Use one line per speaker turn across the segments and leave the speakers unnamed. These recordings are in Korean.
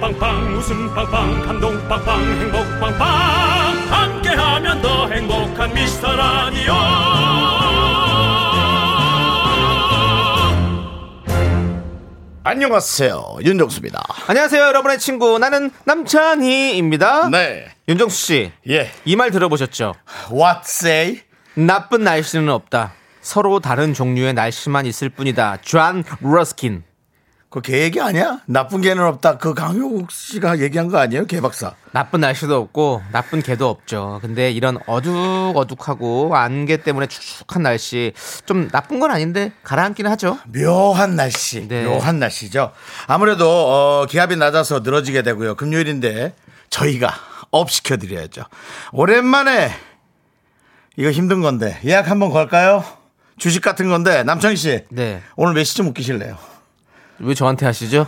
빵빵 웃음 빵빵 감동 빵빵 행복 빵빵
함께하면 더 행복한 미스터 라디오
안녕하세요. 윤정수입니다.
안녕하세요, 여러분의 친구. 나는 남창희입니다.
네.
윤정수 씨,
예.
이말 들어보셨죠?
What say?
나쁜 날씨는 없다. 서로 다른 종류의 날씨만 있을 뿐이다. 존 러스킨.
그 개 얘기 아니야? 나쁜 개는 없다. 그 강형욱 씨가 얘기한 거 아니에요? 개 박사.
나쁜 날씨도 없고 나쁜 개도 없죠. 근데 이런 어둑어둑하고 안개 때문에 축축한 날씨 좀 나쁜 건 아닌데 가라앉기는 하죠.
묘한 날씨.
네.
묘한 날씨죠. 아무래도 어, 기압이 낮아서 늘어지게 되고요. 금요일인데 저희가 up 시켜드려야죠. 오랜만에 이거 힘든 건데 예약 한번 걸까요? 주식 같은 건데 남창희 씨.
네.
오늘 몇 시쯤 웃기실래요?
왜 저한테 하시죠?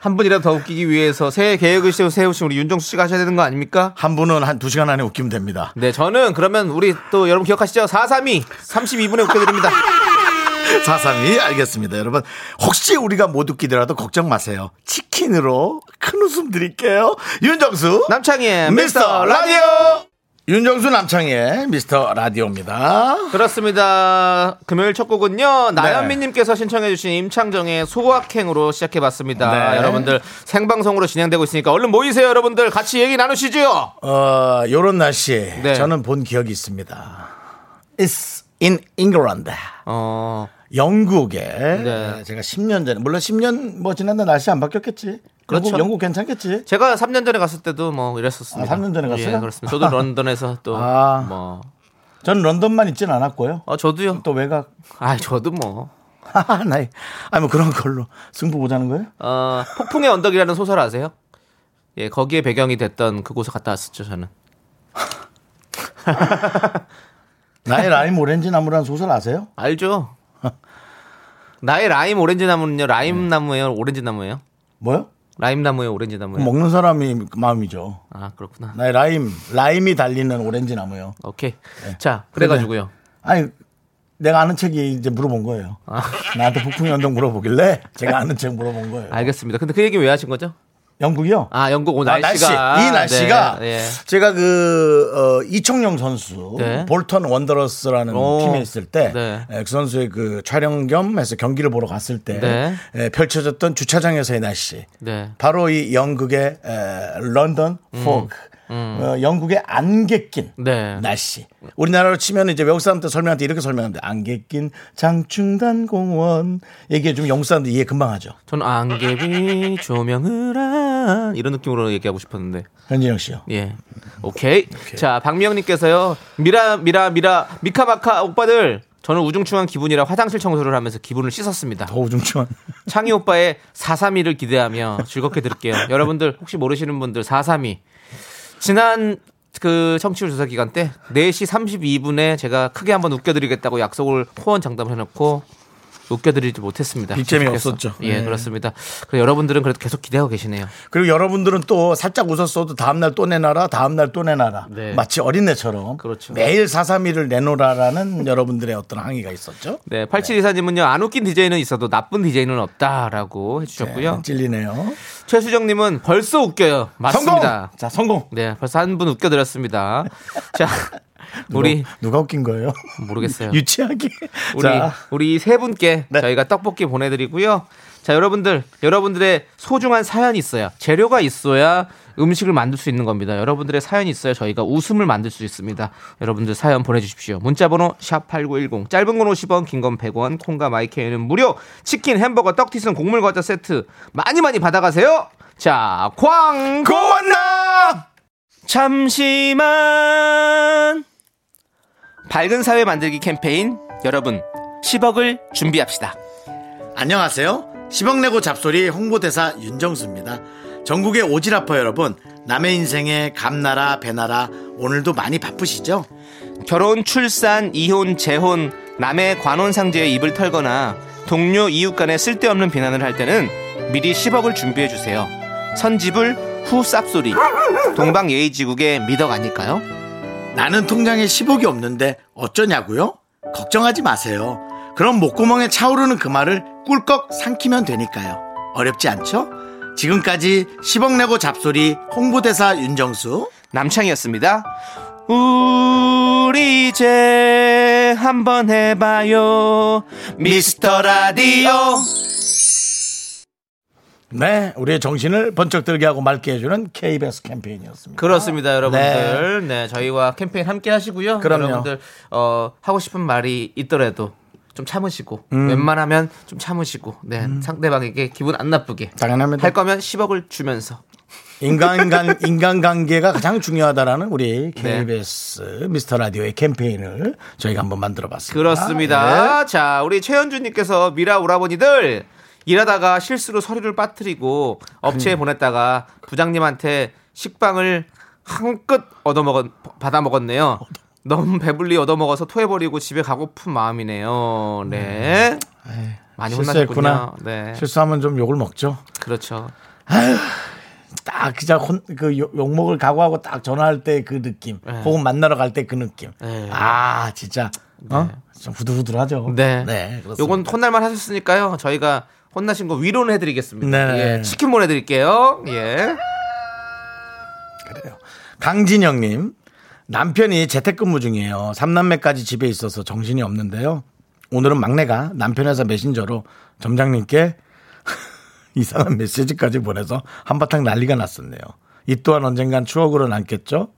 한 분이라도 더 웃기기 위해서 새해 계획을 세우- 세우신 우리 윤정수 씨가 하셔야 되는 거 아닙니까?
한 분은 한 두 시간 안에 웃기면 됩니다.
네, 저는 그러면 우리 또 여러분 기억하시죠? 432 32분에 웃겨드립니다.
432 알겠습니다 여러분 혹시 우리가 못 웃기더라도 걱정 마세요 치킨으로 큰 웃음 드릴게요 윤정수
남창희의
미스터 라디오 윤정수 남창희의 미스터 라디오입니다
그렇습니다. 금요일 첫 곡은요.
네.
나연미님께서 신청해주신 임창정의 소확행으로 시작해봤습니다.
네.
여러분들 생방송으로 진행되고 있으니까 얼른 모이세요, 여러분들. 같이 얘기 나누시죠.
어 요런 날씨
네.
저는 본 기억이 있습니다 It's in England
어,
영국에
네.
제가 10년 전에 물론 10년 뭐 지난데 날씨 안 바뀌었겠지
그렇죠.
영국, 영국 괜찮겠지
제가 3년 전에 갔을 때도 뭐 이랬었습니다.
아, 3년 전에 갔어요?
예, 그렇습니다. 저도 런던에서 또
아.
뭐,
전 런던만 있진 않았고요
어, 저도요.
또 외곽
아, 저도 뭐,
하하 나이 아니 뭐 그런 걸로 승부 보자는 거예요?
어, 폭풍의 언덕이라는 소설 아세요? 예, 거기에 배경이 됐던 그곳에 갔다 왔었죠, 저는.
나의 라임 오렌지 나무라는 소설 아세요?
알죠? 나의 라임 오렌지 나무는요, 라임 나무예요, 오렌지 나무예요?
뭐요?
라임 나무예요, 오렌지 나무예요?
먹는 사람이 마음이죠.
아, 그렇구나.
나의 라임, 라임이 달리는 오렌지 나무요.
오케이. 자, 그래가지고요.
아니, 내가 아는 책이 이제 물어본 거예요. 나한테 북풍의 언덕 물어보길래 제가 아는 책 물어본 거예요.
알겠습니다. 근데 그 얘기 왜 하신 거죠?
영국이요?
아, 영국 오늘
아,
날씨가.
날씨. 이 날씨가
네, 예.
제가 그 어, 이청용 선수
네.
볼턴 원더러스라는
오.
팀에 있을 때
네.
에, 그 선수의 그 촬영 겸 해서 경기를 보러 갔을 때
네.
에, 펼쳐졌던 주차장에서의 날씨
네.
바로 이 영국의 에, London fog 어, 영국의 안개 낀
네.
날씨 우리나라로 치면 이제 외국 사람들 설명할 때 이렇게 설명하는데 안개 낀 장충단 공원 얘기해 주면 영국 사람들 이해 금방 하죠
저는 안개비 조명을 한 이런 느낌으로 얘기하고 싶었는데.
현진영 씨요
예. 오케이. 자, 박미영님께서요. 미라, 미라, 미라, 미카마카 오빠들. 저는 우중충한 기분이라 화장실 청소를 하면서 기분을 씻었습니다.
더 우중충한
창희 오빠의 432를 기대하며 즐겁게 들을게요. 여러분들 혹시 모르시는 분들 432 지난 그 청취율 조사 기간 때 4시 32분에 제가 크게 한번 웃겨드리겠다고 약속을 호언 장담을 해놓고 웃겨드리지 못했습니다.
빅잼이. 없었죠.
예,
네.
그렇습니다. 그래서 여러분들은 그래도 계속 기대하고 계시네요.
그리고 여러분들은 또 살짝 웃었어도 다음날 또 내놔라, 다음날 또 내놔라.
네.
마치 어린애처럼
그렇죠.
매일 사삼이를 내놓으라라는 여러분들의 어떤 항의가 있었죠.
네, 8724님은요, 안 웃긴 DJ는 있어도 나쁜 DJ는 없다라고 해주셨고요.
네, 찔리네요.
최수정님은 벌써 웃겨요. 맞습니다.
성공! 자, 성공!
네, 벌써 한 분 웃겨드렸습니다. 자, 우리
누가, 누가 웃긴 거예요?
모르겠어요.
유치하게.
우리
자,
우리 세 분께
네.
저희가 떡볶이 보내드리고요. 자, 여러분들, 여러분들의 소중한 사연이 있어요. 재료가 있어야 음식을 만들 수 있는 겁니다. 여러분들의 사연이 있어야 저희가 웃음을 만들 수 있습니다. 여러분들 사연 보내주십시오. 문자번호 샵 #8910 짧은 건 50원, 긴 건 100원, 콩과 마이크에는 무료. 치킨, 햄버거, 떡튀순, 곡물 과자 세트 많이 많이 받아가세요. 자, 광고
고만나!
잠시만 밝은 사회 만들기 캠페인 여러분 10억을 준비합시다.
안녕하세요. 10억 내고 잡소리 홍보대사 윤정수입니다. 전국의 오지라퍼 여러분, 남의 인생에 감나라, 배나라, 오늘도 많이 바쁘시죠?
결혼, 출산, 이혼, 재혼, 남의 관혼상제에 입을 털거나 동료, 이웃 간에 쓸데없는 비난을 할 때는 미리 10억을 준비해 주세요. 선집을 후 쌉소리. 동방 예의지국의 미덕 아닐까요?
나는 통장에 10억이 없는데 어쩌냐고요? 걱정하지 마세요. 그럼 목구멍에 차오르는 그 말을 꿀꺽 삼키면 되니까요. 어렵지 않죠? 지금까지 10억 내고 잡소리 홍보대사 윤정수
남창이었습니다. 우리 이제 한번 해봐요. 미스터 라디오.
네, 우리의 정신을 번쩍 들게 하고 맑게 해주는 KBS 캠페인이었습니다.
그렇습니다, 여러분들. 네. 저희와 캠페인 함께 하시고요.
그럼요.
여러분들 어, 하고 싶은 말이 있더라도 좀 참으시고 웬만하면 좀 참으시고 네, 상대방에게 기분 안 나쁘게
당연합니다.
할 거면 10억을 주면서
인간관 인간관계가 가장 중요하다라는 우리
네.
KBS 미스터 라디오의 캠페인을 저희가 한번 만들어봤습니다.
그렇습니다.
네.
자, 우리 최현주님께서 미라 오라버니들 일하다가 실수로 서류를 빠뜨리고 업체에 보냈다가 부장님한테 식빵을 한끝 얻어먹었 받아 먹었네요. 너무 배불리 얻어먹어서 토해버리고 집에 가고픈 마음이네요. 네. 많이
실수했구나.
혼나셨군요. 네.
실수하면 좀 욕을 먹죠.
그렇죠.
딱 혼, 그 욕- 욕먹을 각오하고 딱 전화할 때 그 느낌,
네.
혹은 만나러 갈 때 그 느낌.
네.
아 진짜 어? 좀 후들후들하죠.
네.
그렇습니다.
요건 혼날만 하셨으니까요. 저희가 혼나신 거 위로는 해드리겠습니다.
네.
예, 치킨 보내드릴게요. 예.
그래요. 강진영님 남편이 재택근무 중이에요. 삼남매까지 집에 있어서 정신이 없는데요. 오늘은 막내가 남편 회사 메신저로 점장님께 이상한 메시지까지 보내서 한바탕 난리가 났었네요. 이 또한 언젠간 추억으로 남겠죠?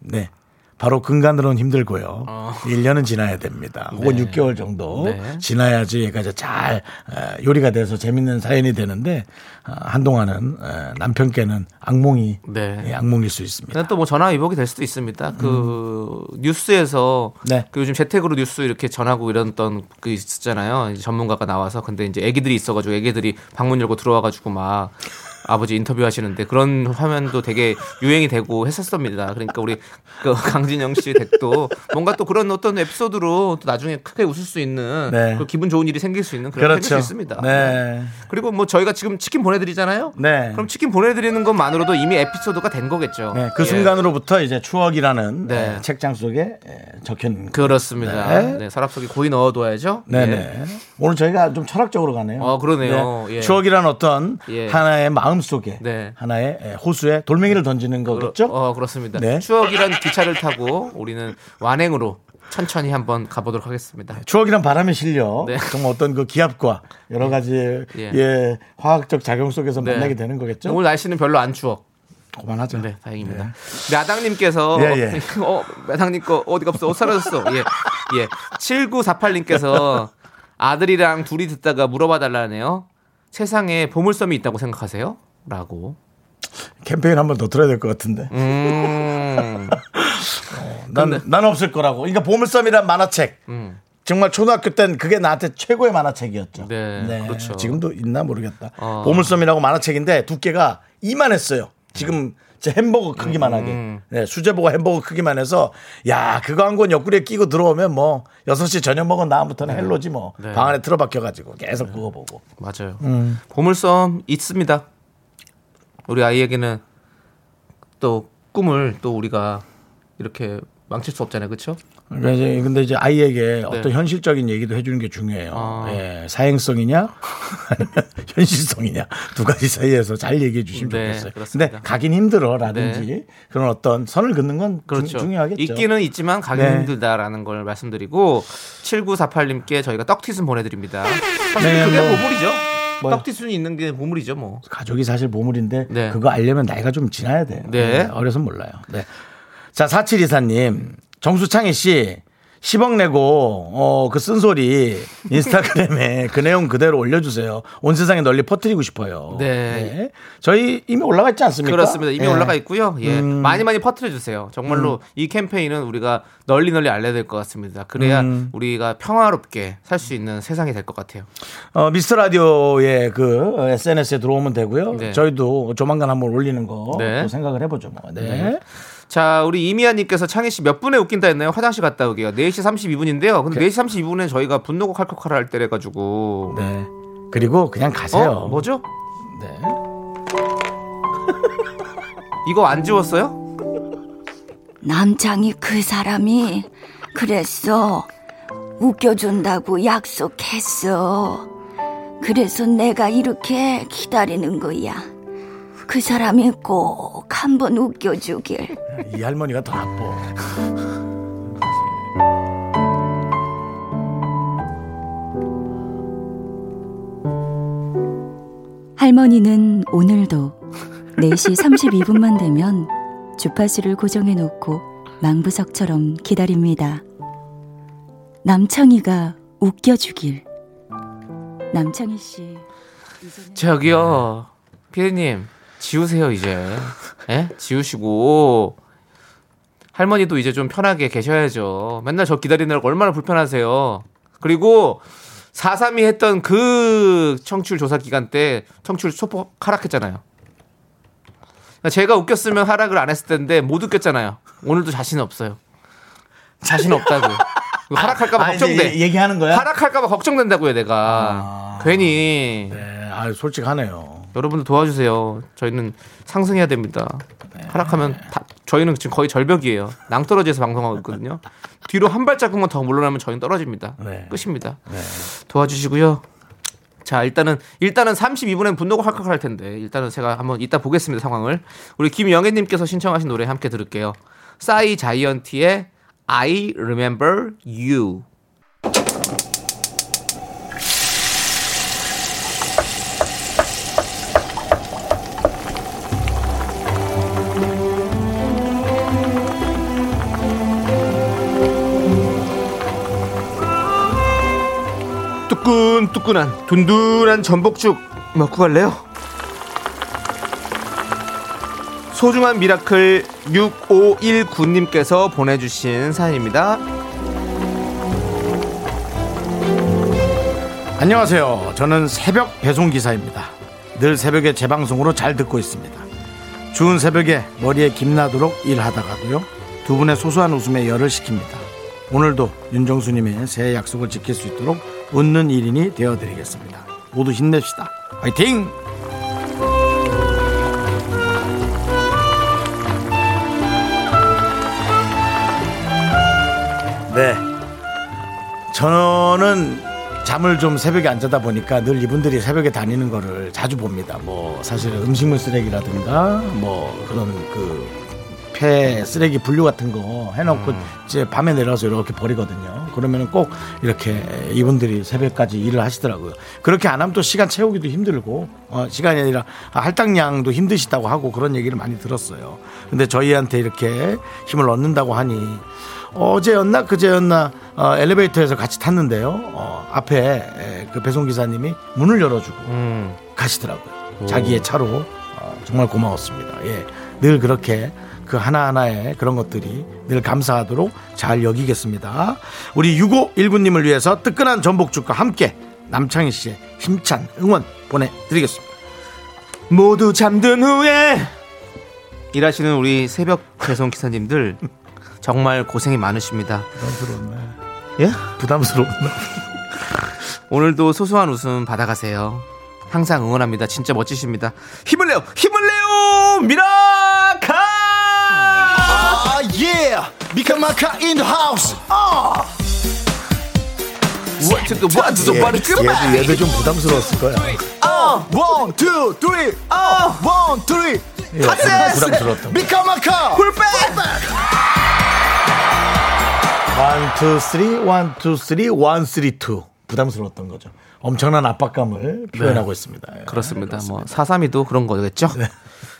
네. 바로 근간으로는 힘들고요. 1년은 지나야 됩니다. 혹은 6개월 정도
어. 네.
지나야지 얘가 이제 잘 에, 요리가 돼서 재밌는 사연이 되는데 아, 한동안은 에, 남편께는 악몽이
네.
예, 악몽일 수 있습니다.
또 뭐 전화 위복이 될 수도 있습니다. 그 뉴스에서
음. 네.
그 요즘 재택으로 뉴스 이렇게 전하고 이랬던 그 있었잖아요. 전문가가 나와서 근데 이제 애기들이 있어가지고 애기들이 방문 열고 들어와가지고 막 아버지 인터뷰 하시는데 그런 화면도 되게 유행이 되고 했었습니다. 그러니까 우리 그 강진영 씨 댁도 뭔가 또 그런 어떤 에피소드로 또 나중에 크게 웃을 수 있는
네.
그 기분 좋은 일이 생길 수 있는 그런
그렇죠.
수 있습니다.
네.
그리고 뭐 저희가 지금 치킨 보내드리잖아요.
네.
그럼 치킨 보내드리는 것만으로도 이미 에피소드가 된 거겠죠.
네, 그
예.
순간으로부터 이제 추억이라는
네.
에, 책장 속에 에, 적혀 있는
그렇습니다.
네.
네. 서랍 속에 고이 넣어둬야죠.
네네.
예.
오늘 저희가 좀 철학적으로 가네요.
어, 그러네요. 예.
추억이란 어떤
예.
하나의 마음 속에
네.
하나의 에, 호수에 돌멩이를 던지는 거겠죠?
어, 그렇습니다.
네.
추억이란 기차를 타고 우리는 완행으로 천천히 한번 가보도록 하겠습니다.
추억이란 바람에 실려
네.
정말 어떤 그 기압과 여러 가지
예.
예. 화학적 작용 속에서
네.
만나게 되는 거겠죠?
오늘 날씨는 별로 안 추워.
그만하죠.
네, 다행입니다. 야당님께서
예, 예.
어, 야당님 거 어디가 없어? 옷 사라졌어. 예. 예. 7948님께서 아들이랑 둘이 듣다가 물어봐 달라네요. 세상에 보물섬이 있다고 생각하세요? 라고.
캠페인 한 번 더 들어야 될 것 같은데.
음.
난, 난 없을 거라고. 그러니까 보물섬이란 만화책.
음.
정말 초등학교 땐 그게 나한테 최고의 만화책이었죠.
네, 그렇죠.
지금도 있나 모르겠다.
어.
보물섬이라고 만화책인데 두께가 이만했어요. 지금 제 햄버거 크기만 하게.
음.
네, 수제버거 햄버거 크기만 해서 야, 그거 한 권 옆구리에 끼고 들어오면 뭐 6시 저녁 먹은 다음부터는 헬로지 뭐.
네.
방 안에 틀어박혀 가지고 계속 그거 보고.
맞아요.
음.
보물섬 있습니다. 우리 아이에게는 또 꿈을 또 우리가 이렇게 망칠 수 없잖아요. 그렇죠?
그러니까 이제 근데 이제 아이에게 어떤 현실적인 얘기도 해주는 게 중요해요.
네. 아.
예, 사행성이냐 현실성이냐 두 가지 사이에서 잘 얘기해 주시면
네,
좋겠어요.
그렇습니다.
근데 가긴 힘들어라든지 그런 어떤 선을 긋는 건
그렇죠.
중, 요하겠죠
있기는 있지만 가기
네.
힘들다라는 걸 말씀드리고 7948님께 저희가 떡티순 보내드립니다. 사실
네,
그게
뭐.
보물이죠.
뭐요?
떡티순이 있는 게 보물이죠, 뭐.
가족이 사실 보물인데
네.
그거 알려면 나이가 좀 지나야 돼요.
네.
어려서 몰라요. 네. 자, 4724님. 정수창희 씨. 10억 내고 어 그 쓴소리 인스타그램에 그 내용 그대로 올려주세요. 온 세상에 널리 퍼뜨리고 싶어요.
네.
저희 이미 올라가 있지 않습니까?
그렇습니다. 이미
예.
올라가 있고요. 예.
음.
많이 많이 퍼뜨려 주세요. 정말로 이 캠페인은 우리가 널리 널리 알려야 될 것 같습니다. 그래야
음.
우리가 평화롭게 살 수 있는 세상이 될 것 같아요.
어, 미스터 라디오의 그 어, SNS에 들어오면 되고요.
네.
저희도 조만간 한번 올리는 거
네.
또 생각을 해보죠. 뭐. 네.
네. 자, 우리 이미아님께서 창희 씨 몇 분에 웃긴다 했나요? 화장실 갔다 오게요. 4시 32분인데요. 근데 4시 32분에 저희가 분노고 칼칼칼 할 때래가지고.
네. 그리고 그냥 가세요.
어? 뭐죠?
네.
이거 안 지웠어요?
남창이 그 사람이 그랬어. 웃겨준다고 약속했어. 그래서 내가 이렇게 기다리는 거야. 그 사람이 꼭 한 번 웃겨주길.
이 할머니가 더 나빠.
할머니는 오늘도 4시 32분만 되면 주파수를 고정해 놓고 망부석처럼 기다립니다. 남창희가 웃겨주길. 남창희 씨.
저기요. 피디님, 지우세요, 이제. 예? 지우시고. 할머니도 이제 좀 편하게 계셔야죠. 맨날 저 기다리느라고 얼마나 불편하세요. 그리고 432 했던 그 청취율 조사 기간 때 청취율 소폭 하락했잖아요. 제가 웃겼으면 하락을 안 했을 텐데 못 웃겼잖아요. 오늘도 자신 없어요. 자신 없다고. 하락할까봐
아, 이제
걱정돼.
얘- 얘기하는 거야?
하락할까봐 걱정된다고요, 내가. 괜히.
네, 아, 솔직하네요.
여러분들 도와주세요. 저희는 상승해야 됩니다. 하락하면 다, 저희는 지금 거의 절벽이에요. 낭떠러지에서 방송하고 있거든요. 뒤로 한 발자국만 더 물러나면 저희는 떨어집니다.
네.
끝입니다. 도와주시고요. 자, 일단은 일단은 32분엔 분노가 할컥 할 텐데 일단은 제가 한번 이따 보겠습니다 상황을. 우리 김영애 님께서 신청하신 노래 함께 들을게요. 싸이 자이언티의 I remember you. 뜨끈뜨끈한 둔둔한 전복죽 먹고 갈래요? 소중한 miracle 6519님께서 보내주신 사연입니다.
안녕하세요. 저는 새벽 배송 기사입니다. 늘 새벽에 재방송으로 잘 듣고 있습니다. 추운 새벽에 머리에 김나도록 일하다가도요. 두 분의 소소한 웃음에 열을 식힙니다. 오늘도 윤정수님의 새해 약속을 지킬 수 있도록 웃는 일인이 되어드리겠습니다. 모두 힘냅시다. 화이팅! 네. 저는 잠을 좀 새벽에 안 자다 보니까 늘 이분들이 새벽에 다니는 거를 자주 봅니다. 뭐 사실 음식물 쓰레기라든가 뭐 그런 그 폐 쓰레기 분류 같은 거 해놓고 이제 밤에 내려서 이렇게 버리거든요. 그러면은 꼭 이렇게 이분들이 새벽까지 일을 하시더라고요. 그렇게 안 하면 또 시간 채우기도 힘들고 어, 시간이 아니라 할당량도 힘드시다고 하고 그런 얘기를 많이 들었어요. 근데 저희한테 이렇게 힘을 얻는다고 하니 어제였나 그제였나 어, 엘리베이터에서 같이 탔는데요. 어, 앞에 에, 그 배송 기사님이 문을 열어주고
음,
가시더라고요. 자기의 차로 어, 정말 고마웠습니다. 예, 늘 그렇게 그 하나하나의 그런 것들이 늘 감사하도록 잘 여기겠습니다. 우리 6519님을 위해서 뜨끈한 전복죽과 함께 남창희 씨의 힘찬 응원 보내드리겠습니다.
모두 잠든 후에 일하시는 우리 새벽 배송 기사님들 정말 고생이 많으십니다.
부담스러웠네.
예?
부담스러웠나?
오늘도 소소한 웃음 받아가세요. 항상 응원합니다. 진짜 멋지십니다. 힘을 내요! 힘을 내요! 미라카!
아, 예! 미카마카 인 house! 아!
원투도 원투도 바로
얘도, 얘도 좀 부담스러웠을 거야. 원, 투, 쓰리, 아, 원. 부담스러웠던 거. 미카마카! 풀백! 원, 투, 쓰리, 원, 투, 쓰리, 원, 쓰리, 투. 부담스러웠던 거죠. 엄청난 압박감을 표현하고 있습니다. 예.
그렇습니다. 뭐 사삼이도 그런 거겠죠.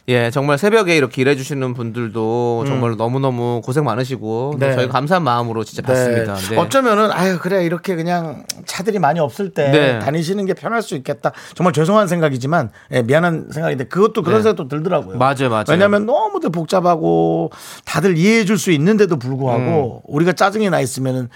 예, 정말 새벽에 이렇게 일해 주시는 분들도 정말 너무너무 고생 많으시고
네.
저희 감사한 마음으로 진짜
네.
받습니다. 네.
어쩌면은 아유 그래 이렇게 그냥 차들이 많이 없을 때
네.
다니시는 게 편할 수 있겠다. 정말 죄송한 생각이지만 예, 미안한 생각인데 그것도 그런
네.
생각도 들더라고요.
맞아요, 맞아요.
왜냐하면 너무들 복잡하고 다들 이해해 줄 수 있는데도
음.
불구하고 우리가 짜증이 나 있으면은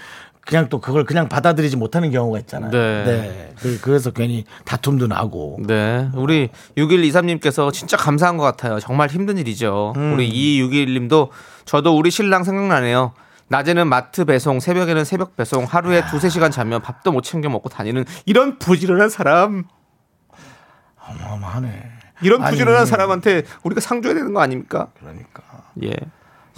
그냥 또 그걸 그냥 받아들이지 못하는 경우가 있잖아요.
네.
그, 래서 괜히 다툼도 나고.
네. 우리 6123님께서 진짜 감사한 것 같아요. 정말 힘든 일이죠.
음.
우리 2261님도 저도 우리 신랑 생각나네요. 낮에는 마트 배송, 새벽에는 새벽 배송, 하루에 두세 시간 자면 밥도 못 챙겨 먹고 다니는 이런 부지런한 사람.
어마어마하네.
이런 부지런한 사람한테 우리가 상 줘야 되는 거 아닙니까?
그러니까.
예.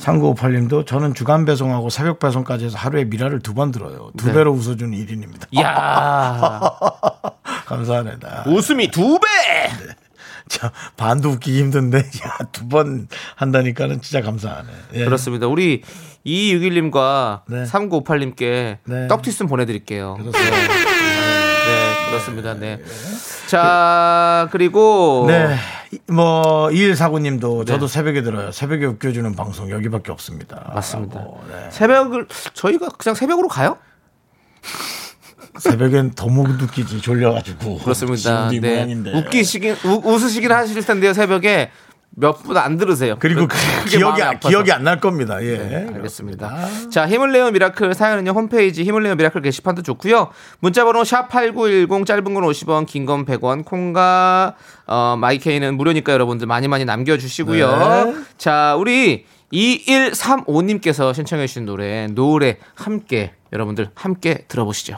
3958님도 저는 주간 배송하고 새벽 배송까지 해서 하루에 미라를 두 번 들어요. 두
네.
배로 웃어주는 1인입니다.
야
감사합니다.
웃음이 두 배!
자, 반도 웃기기 힘든데, 야, 두 번 한다니까는 진짜 감사하네. 예.
그렇습니다. 우리 2261님과
네.
3958님께
네.
떡튀순 보내드릴게요.
그렇습니다.
네, 그렇습니다. 네. 자, 그리고.
네. 이- 뭐, 2149님도 저도
네.
새벽에 들어요. 새벽에 웃겨주는 방송 여기밖에 없습니다.
맞습니다.
라고, 네.
새벽을, 저희가 그냥 새벽으로 가요?
새벽엔 더 못 웃기지, 졸려가지고.
그렇습니다. 네.
모양인데.
웃기시긴, 우- 웃으시긴 하실 텐데요, 새벽에. 몇 분 안 들으세요.
그리고 기억이. 기억이 안 날 겁니다. 예.
네, 알겠습니다. 자, 힘을 내요 miracle 사연은요, 홈페이지 힘을 내요 miracle 게시판도 좋고요 문자 번호 샵8910 짧은 건 50원, 긴 건 100원, 콩과, 어, 마이케이는 무료니까 여러분들 많이 많이 남겨 주시고요.
네.
자, 우리 2135님께서 신청해 주신 노래, 노래 함께, 여러분들 함께 들어보시죠.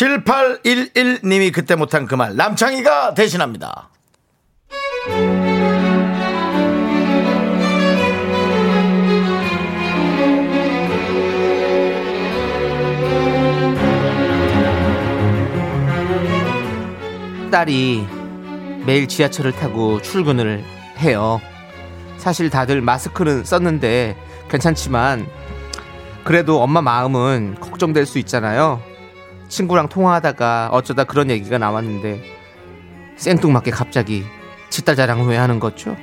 7811님이 그때 못한 그 말, 남창희가 대신합니다.
딸이 매일 지하철을 타고 출근을 해요. 사실 다들 마스크는 썼는데 괜찮지만 그래도 엄마 마음은 걱정될 수 있잖아요. 친구랑 통화하다가 어쩌다 그런 얘기가 나왔는데 생뚱맞게 갑자기 지딸 자랑을 왜 하는 거죠?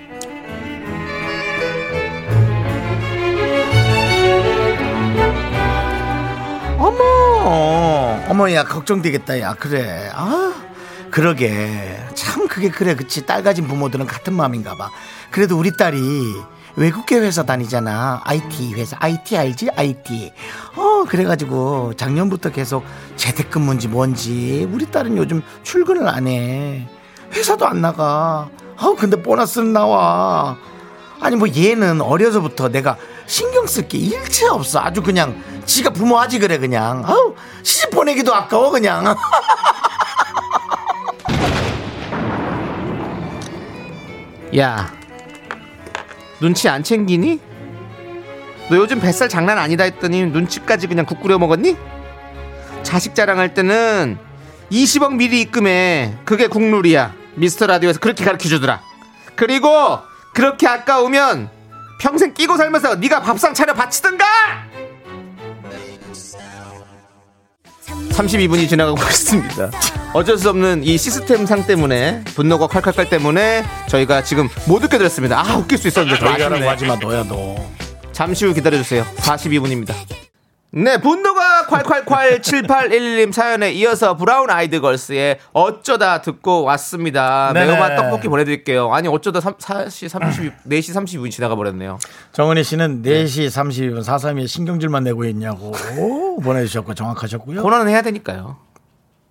어머, 어, 어머, 야, 걱정되겠다, 야, 그래. 아, 그러게. 참, 그게 그래. 그치. 딸 가진 부모들은 같은 마음인가 봐. 그래도 우리 딸이 외국계 회사 다니잖아. IT 회사. IT 알지? IT. 어, 그래가지고 작년부터 계속 재택근무인지 뭔지 우리 딸은 요즘 출근을 안 해. 회사도 안 나가. 어, 근데 보너스는 나와. 아니 뭐 얘는 어려서부터 내가 신경 쓸 게 일체 없어 아주 그냥 지가 부모 하지 그래 그냥 아우 시집 보내기도 아까워 그냥
야, 눈치 안 챙기니? 너 요즘 뱃살 장난 아니다 했더니 눈치까지 그냥 국 끓여 먹었니? 자식 자랑할 때는 20억 미리 입금해. 그게 국룰이야. 미스터 라디오에서 그렇게 가르쳐 주더라. 그리고 그렇게 아까우면 평생 끼고 살면서 네가 밥상 차려 바치든가! 32분이 지나가고 있습니다. 어쩔 수 없는 이 시스템 상 때문에 분노가 칼칼칼 때문에 저희가 지금 못 웃게 드렸습니다. 아 웃길 수 있었는데 아쉽네.
하지마 너야 너
잠시 후 기다려주세요. 42분입니다. 네, 분노가 콸콸콸 7811님 사연에 이어서 브라운 아이드 걸스의 어쩌다 듣고 왔습니다.
네네.
매운맛 떡볶이 보내드릴게요. 아니, 어쩌다 3, 4시 32, 4시 32분이 지나가 버렸네요.
정은희 씨는 4시 32분 432에 신경질만 내고 있냐고 보내주셨고 정확하셨고요
코너는 해야 되니까요.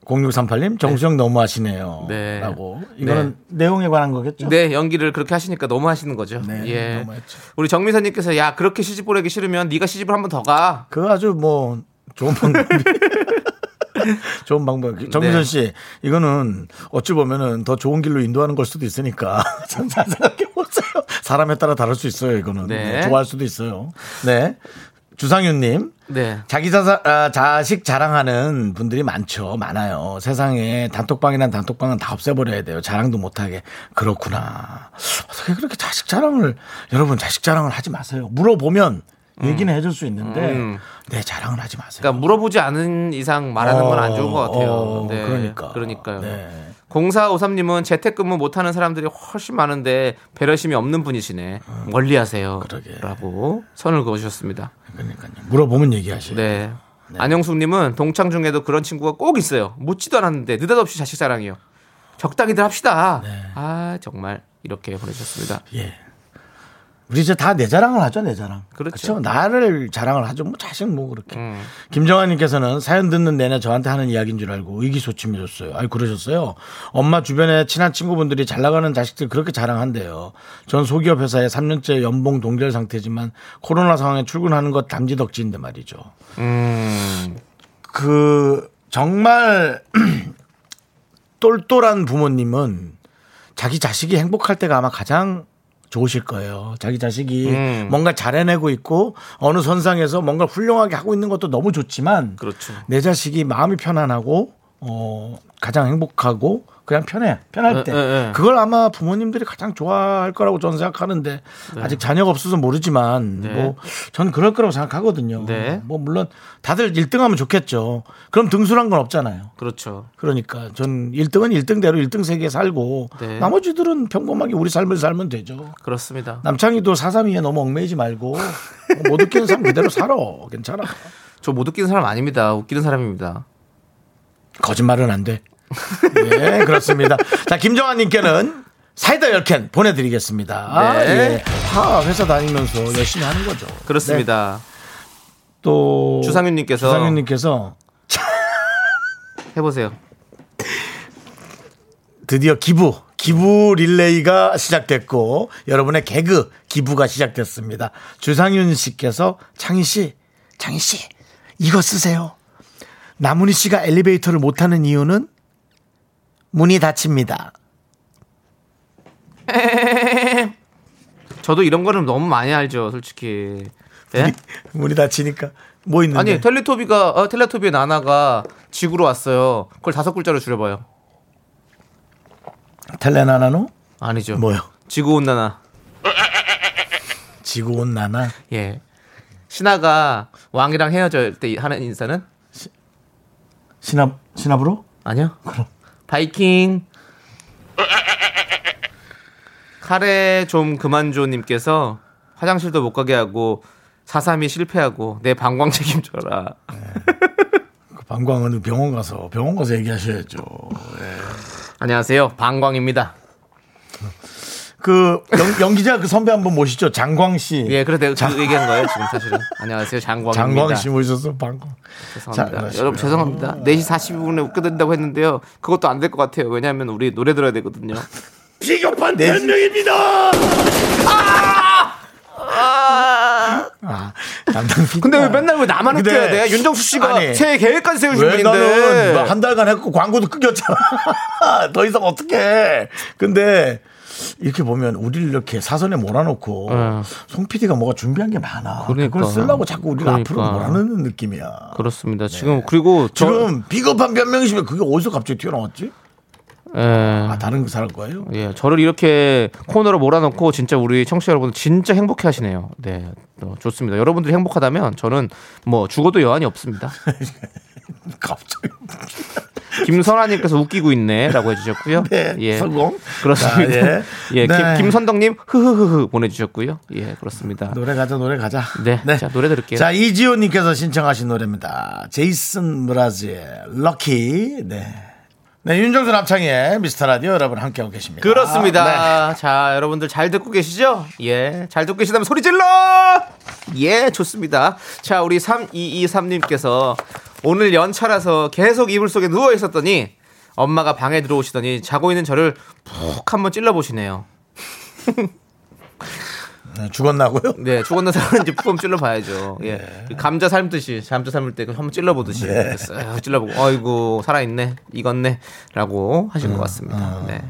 0638님 정수영 너무 하시네요
네.
라고 이거는 내용에 관한 거겠죠
네, 연기를 그렇게 하시니까 너무 하시는 거죠.
네,
예.
너무했죠.
우리 정미선님께서 야, 그렇게 시집 보내기 싫으면 네가 시집을 한 번 더 가.
그거 아주 뭐 좋은 방법이 좋은 방법. 정민선
네.
씨, 이거는 어찌 보면은 더 좋은 길로 인도하는 걸 수도 있으니까 참 잘 생각해 보세요. 사람에 따라 다를 수 있어요. 이거는
네.
네, 좋아할 수도 있어요. 네, 주상윤님.
네.
자기 자사, 아, 자식 자랑하는 분들이 많죠. 많아요. 세상에 단톡방이란 단톡방은 다 없애버려야 돼요. 자랑도 못하게. 그렇구나. 어떻게 그렇게 자식 자랑을, 여러분 자식 자랑을 하지 마세요. 물어보면 얘기는 해줄 수 있는데,
음.
네, 자랑을 하지 마세요.
그러니까 물어보지 않은 이상 말하는 건 안 좋은 것 같아요.
어,
네.
그러니까.
그러니까요.
네.
0453님은 재택근무 못하는 사람들이 훨씬 많은데 배려심이 없는 분이시네. 멀리하세요.
어. 그러게.
라고 선을 그어주셨습니다.
그러니까요. 물어보면 얘기하셔요.
네. 안영숙님은 동창 중에도 그런 친구가 꼭 있어요. 묻지도 않았는데 느닷없이 자식 자랑이요. 적당히들 합시다.
네.
아 정말 이렇게 보내주셨습니다.
예. 우리 이제 다 내 자랑을 하죠, 내 자랑.
그렇죠.
나를 자랑을 하죠. 뭐 자식 뭐 그렇게.
음.
김정환님께서는 사연 듣는 내내 저한테 하는 이야기인 줄 알고 의기소침해졌어요. 아이 그러셨어요. 엄마 주변에 친한 친구분들이 잘 나가는 자식들 그렇게 자랑한대요. 전 소기업 회사에 3년째 연봉 동결 상태지만 코로나 상황에 출근하는 것 담지덕지인데 말이죠.
음.
그 정말 똘똘한 부모님은 자기 자식이 행복할 때가 아마 가장 좋으실 거예요. 자기 자식이
음.
뭔가 잘해내고 있고 어느 선상에서 뭔가 훌륭하게 하고 있는 것도 너무 좋지만
그렇죠.
내 자식이 마음이 편안하고 어 가장 행복하고 그냥 편해 편할
에,
때
에, 에.
그걸 아마 부모님들이 가장 좋아할 거라고 저는 생각하는데 아직 자녀가 없어서 모르지만
네.
뭐전 그럴 거라고 생각하거든요.
네.
뭐 물론 다들 1등하면 좋겠죠. 그럼 등수란 건 없잖아요.
그렇죠.
그러니까 전 1등은 1등대로 1등 세계에 살고
네.
나머지들은 평범하게 우리 삶을 살면 되죠.
그렇습니다.
남창희도 432에 너무 얽매이지 말고 못 웃기는 삶 그대로 살아. 괜찮아.
저 못 웃기는 사람 아닙니다. 웃기는 사람입니다.
거짓말은 안 돼. 네, 그렇습니다. 자, 김정환님께는 사이다 10캔 보내드리겠습니다. 아,
네.
예. 다 회사 다니면서 열심히 하는 거죠.
그렇습니다.
네. 또
주상윤님께서
주상윤님께서
해보세요.
드디어 기부, 기부 릴레이가 시작됐고 여러분의 개그 기부가 시작됐습니다. 주상윤 씨께서 창희 씨, 창희 씨 이거 쓰세요. 나문희 씨가 엘리베이터를 못 타는 이유는 문이 닫힙니다.
저도 이런 거는 너무 많이 알죠, 솔직히. 예?
문이 닫히니까 뭐 있는데?
아니 텔레토비가 어, 텔레토비의 나나가 지구로 왔어요. 그걸 다섯 글자로 줄여봐요.
텔레나나노?
아니죠.
뭐요?
지구 온 나나.
지구 온 나나?
예. 신하가 왕이랑 헤어질 때 하는 인사는
신압 신압으로?
아니요. 바이킹. 카레 좀 그만 줘님께서 화장실도 못 가게 하고 사삼이 실패하고 내 방광 책임져라.
그 방광은 병원 가서 병원 가서 얘기하셔야죠.
안녕하세요, 방광입니다.
그 연, 연기자 그 선배 한 번 모시죠. 장광 씨.
예, 내가 그 얘기한 거예요 지금 사실은. 안녕하세요, 장광입니다.
장광 씨 모셨어 방광.
죄송합니다.
자,
여러분 죄송합니다. 4시 42분에 웃게 된다고 했는데요. 그것도 안 될 것 같아요. 왜냐하면 우리 노래 들어야 되거든요.
비겁한 변명입니다. 아, 담당 PD.
근데 왜 맨날 왜 나만 웃겨야 돼? 윤정수 씨가
아니,
새해 계획까지 세우신 분인데.
뭐한 달간 했고 광고도 끊겼잖아. 더 이상 어떡해. 근데 이렇게 보면 우리를 이렇게 사선에 몰아놓고
네.
송 PD가 뭐가 준비한 게 많아. 그
그러니까.
걸 쓰려고 자꾸 우리가
그러니까.
앞으로 몰아넣는 느낌이야.
그렇습니다. 지금 그리고 저
지금 비겁한 변명이시면 그게 어디서 갑자기 튀어나왔지?
예.
아, 다른 그 사람 거예요?
예, 저를 이렇게 코너로 몰아넣고 진짜 우리 청취자 여러분 진짜 행복해 하시네요. 네. 어, 좋습니다. 여러분들이 행복하다면 저는 뭐 죽어도 여한이 없습니다.
갑자기.
김선아님께서 웃기고 있네라고 해주셨고요.
네,
예,
성공.
그렇습니다.
자, 예.
예,
네.
김, 김선덕님 흐흐흐흐 보내주셨고요. 예, 그렇습니다.
노래 가자, 노래 가자.
네, 자, 노래 들을게요.
자, 이지호님께서 신청하신 노래입니다. 제이슨 브라즈의 럭키. 네. 네, 윤정수 남창의 미스터 라디오 여러분 함께하고 계십니다.
그렇습니다.
네.
자, 여러분들 잘 듣고 계시죠? 예. 잘 듣고 계시다면 소리 질러! 예, 좋습니다. 자, 우리 3223님께서 오늘 연차라서 계속 이불 속에 누워 있었더니 엄마가 방에 들어오시더니 자고 있는 저를 푹 한번 찔러보시네요.
네, 죽었나고요?
네, 사람은 이제 푹 찔러봐야죠. 예. 그 감자 삶듯이, 감자 삶을 때 한번 찔러보듯이.
네.
쓱 찔러보고, 어이구, 살아있네, 익었네, 라고 하신 것 같습니다. 네.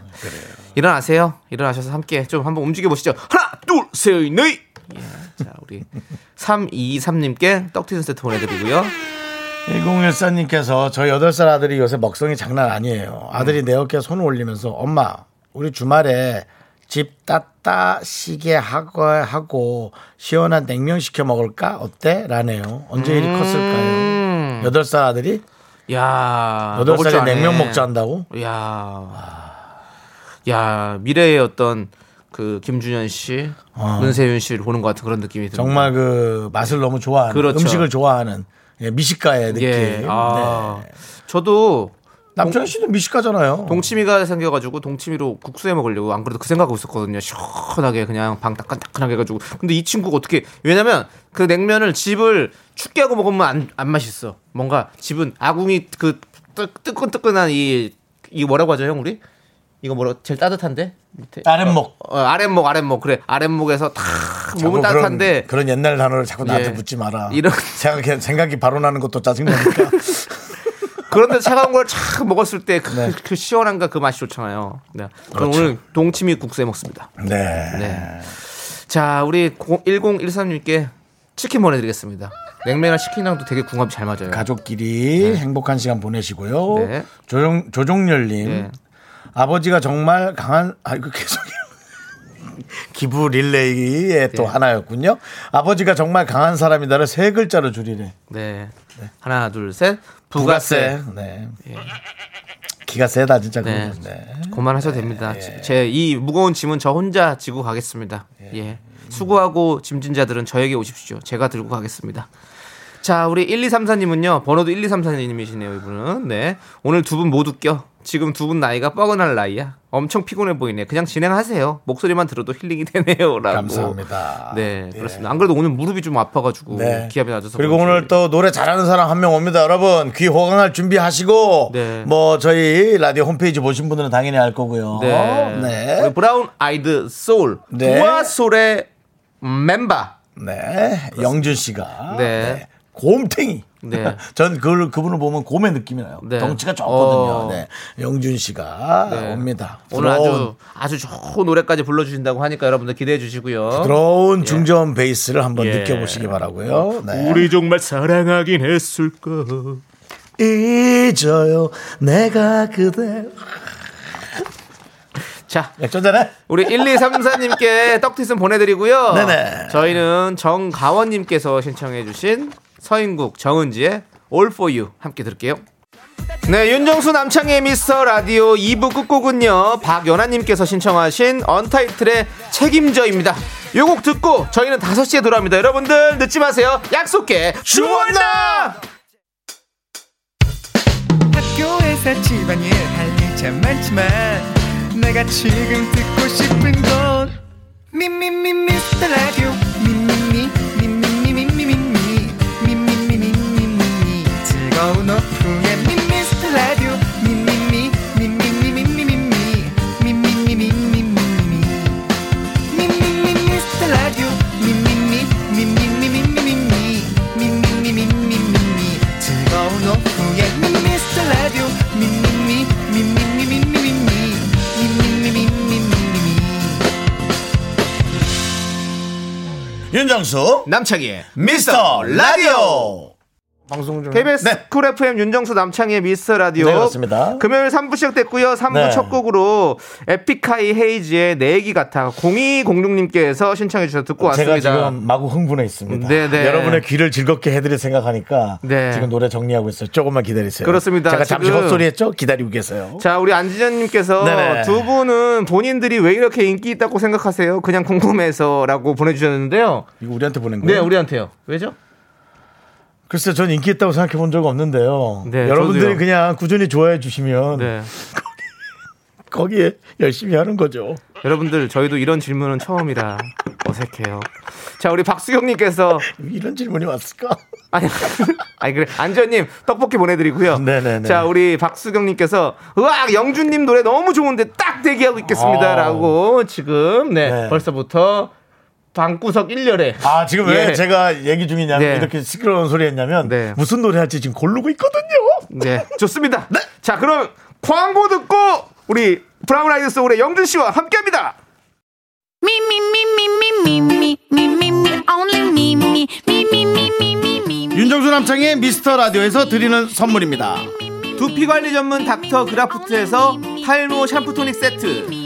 일어나세요. 일어나셔서 함께 좀 한번 움직여 보시죠. 하나, 둘, 셋, 넷! 예. 자, 우리 323님께 떡튀순 세트 보내드리고요.
1014님께서 저희 8살 아들이 요새 먹성이 장난 아니에요. 아들이 내 어깨에 손을 올리면서 엄마, 우리 주말에 집 따따 시계 하고, 하고 시원한 냉면 시켜 먹을까? 어때? 라네요. 언제 일이 컸을까요? 8살 아들이
야, 먹을 줄
8살에
아네.
냉면 먹자 한다고?
야, 야 미래의 어떤 그 김준현 씨, 문세윤 씨를 보는 것 같은 그런 느낌이 듭니다.
어. 정말 그 맛을 너무 좋아하는
그렇죠.
음식을 좋아하는 예, 미식가의 느낌.
예, 아,
네.
저도
남철 씨도 미식가잖아요.
동치미가 생겨가지고 동치미로 국수해 먹으려고 안 그래도 그 생각하고 있었거든요. 시원하게 그냥 방 따끈따끈하게 해가지고. 근데 이 친구가 어떻게 왜냐면 그 냉면을 집을 춥게 하고 먹으면 안, 안 맛있어. 뭔가 집은 아궁이 그 뜨- 뜨끈뜨끈한 이 이게 뭐라고 하죠 형 우리? 이거 뭐라 제일 따뜻한데 밑에
아랫목.
어, 아랫목 아랫목 그래 아랫목에서 탁 몸은 따뜻한데
그런, 그런 옛날 단어를 자꾸 나한테
예.
묻지 마라.
이런-
생각해, 생각이 바로 나는 것도 짜증나니까.
그런데 차가운 걸 착 먹었을 때그
네.
시원함과 그 맛이 좋잖아요. 네. 그럼
그렇죠.
오늘 동치미 국수 해 먹습니다.
네.
네. 자, 우리 1013님께 치킨 보내드리겠습니다. 냉면이랑 치킨이랑도 되게 궁합이 잘 맞아요.
가족끼리 행복한 시간 보내시고요.
네.
조종, 조종열님.
네.
아버지가 정말 강한, 아, 이거 계속. 기부 릴레이의 또
네.
하나였군요. 아버지가 정말 강한 사람이다를 세 글자로 줄이래.
네. 하나, 둘, 셋. 부가세.
네.
예.
기가 세다, 진짜.
네.
그거. 네.
됩니다. 제이 무거운 짐은 저 혼자 지고 가겠습니다. 예. 수고하고 짐진 자들은 저에게 오십시오. 제가 들고 가겠습니다. 자, 우리 1234님은요, 번호도 1234님이시네요, 이분은. 네. 오늘 두 분 모두 껴. 지금 두 분 나이가 뻐근할 나이야. 엄청 피곤해 보이네. 그냥 진행하세요. 목소리만 들어도 힐링이 되네요. 라고.
감사합니다.
네,
예.
그렇습니다. 안 그래도 오늘 무릎이 좀 아파가지고
네.
기압이 낮아서.
그리고. 오늘 또 노래 잘하는 사람 한 명 옵니다. 여러분 귀 호강할 준비하시고
네.
뭐 저희 라디오 홈페이지 보신 분들은 당연히 알 거고요.
네.
네.
브라운 아이드 소울.
네.
부아솔의 멤버.
네. 영준 씨가
네.
네. 곰탱이.
네.
전 그, 그분을 보면 곰의 느낌이 나요.
네.
덩치가 좋거든요.
어.
네. 영준 씨가
네.
옵니다.
오늘
부드러운,
아주 아주 좋은 노래까지 불러 주신다고 하니까 여러분들 기대해 주시고요.
부드러운 중저음 베이스를 한번
예.
느껴 보시기 바라고요. 네.
우리 정말 사랑하긴 했을까
잊어요. 내가 그대.
자,
좀 전에
우리 1234님께 떡티슨 보내드리고요.
네네.
저희는 정가원님께서 신청해주신 서인국 정은지의 All for You 함께 들을게요. 네, 윤정수 남창의 미스터 라디오 2부 끝곡은요, 박연아님께서 신청하신 언타이틀의 책임져입니다. 요 곡 듣고 저희는 5시에 돌아옵니다. 여러분들 늦지 마세요. 약속해. 주원나!
학교에서 집안일 할일참 많지만 내가 지금 듣고 싶은 건 미 미 미 미스터 라디오 미 미미 미미미
윤정수
남창희의
미스터 라디오.
방송 중 KBS 쿨 FM 윤정수 남창희의 미스터 라디오
네, 그렇습니다.
금요일 3부 시작됐고요 3부
네.
첫 곡으로 에픽하이 헤이즈의 내 얘기 같아 0206님께서 신청해 주셔서 듣고
제가
왔습니다
지금 마구 흥분해 있습니다.
네, 네.
여러분의 귀를 즐겁게 해드릴 생각하니까
네.
지금 노래 정리하고 있어요. 조금만 기다리세요.
그렇습니다.
제가 잠시 헛소리했죠? 기다리고 계세요.
자 우리 안지현님께서
네네.
두 분은 본인들이 왜 이렇게 인기 있다고 생각하세요 그냥 궁금해서라고 보내주셨는데요
이거 우리한테 보낸
네
거예요?
우리한테요 왜죠?
글쎄, 전 인기 있다고 생각해 본 적 없는데요.
네,
여러분들이
저도요.
그냥 꾸준히 좋아해 주시면
네
거기에 열심히 하는 거죠.
여러분들 저희도 이런 질문은 처음이라 어색해요 자 우리 박수경님께서
이런 질문이 왔을까?
아니, 아니 그래 안지현님 떡볶이 보내드리고요.
네네네.
자 우리 박수경님께서 으악 영준님 노래 너무 좋은데 딱 대기하고 있겠습니다라고 지금 네,
네.
벌써부터 방구석 1열에.
아, 지금 왜 제가 얘기 중이냐.
네.
이렇게 시끄러운 소리 했냐면
네.
무슨 노래 할지 지금 고르고 있거든요.
네. 좋습니다. 네. 자, 그럼 광고 듣고 우리 브라운 아이드 소울의 영준 씨와 함께 합니다.
윤정수 남창의 미스터 라디오에서 드리는 선물입니다.
두피 관리 전문 닥터 그라프트에서 탈모 샴푸 토닉 세트.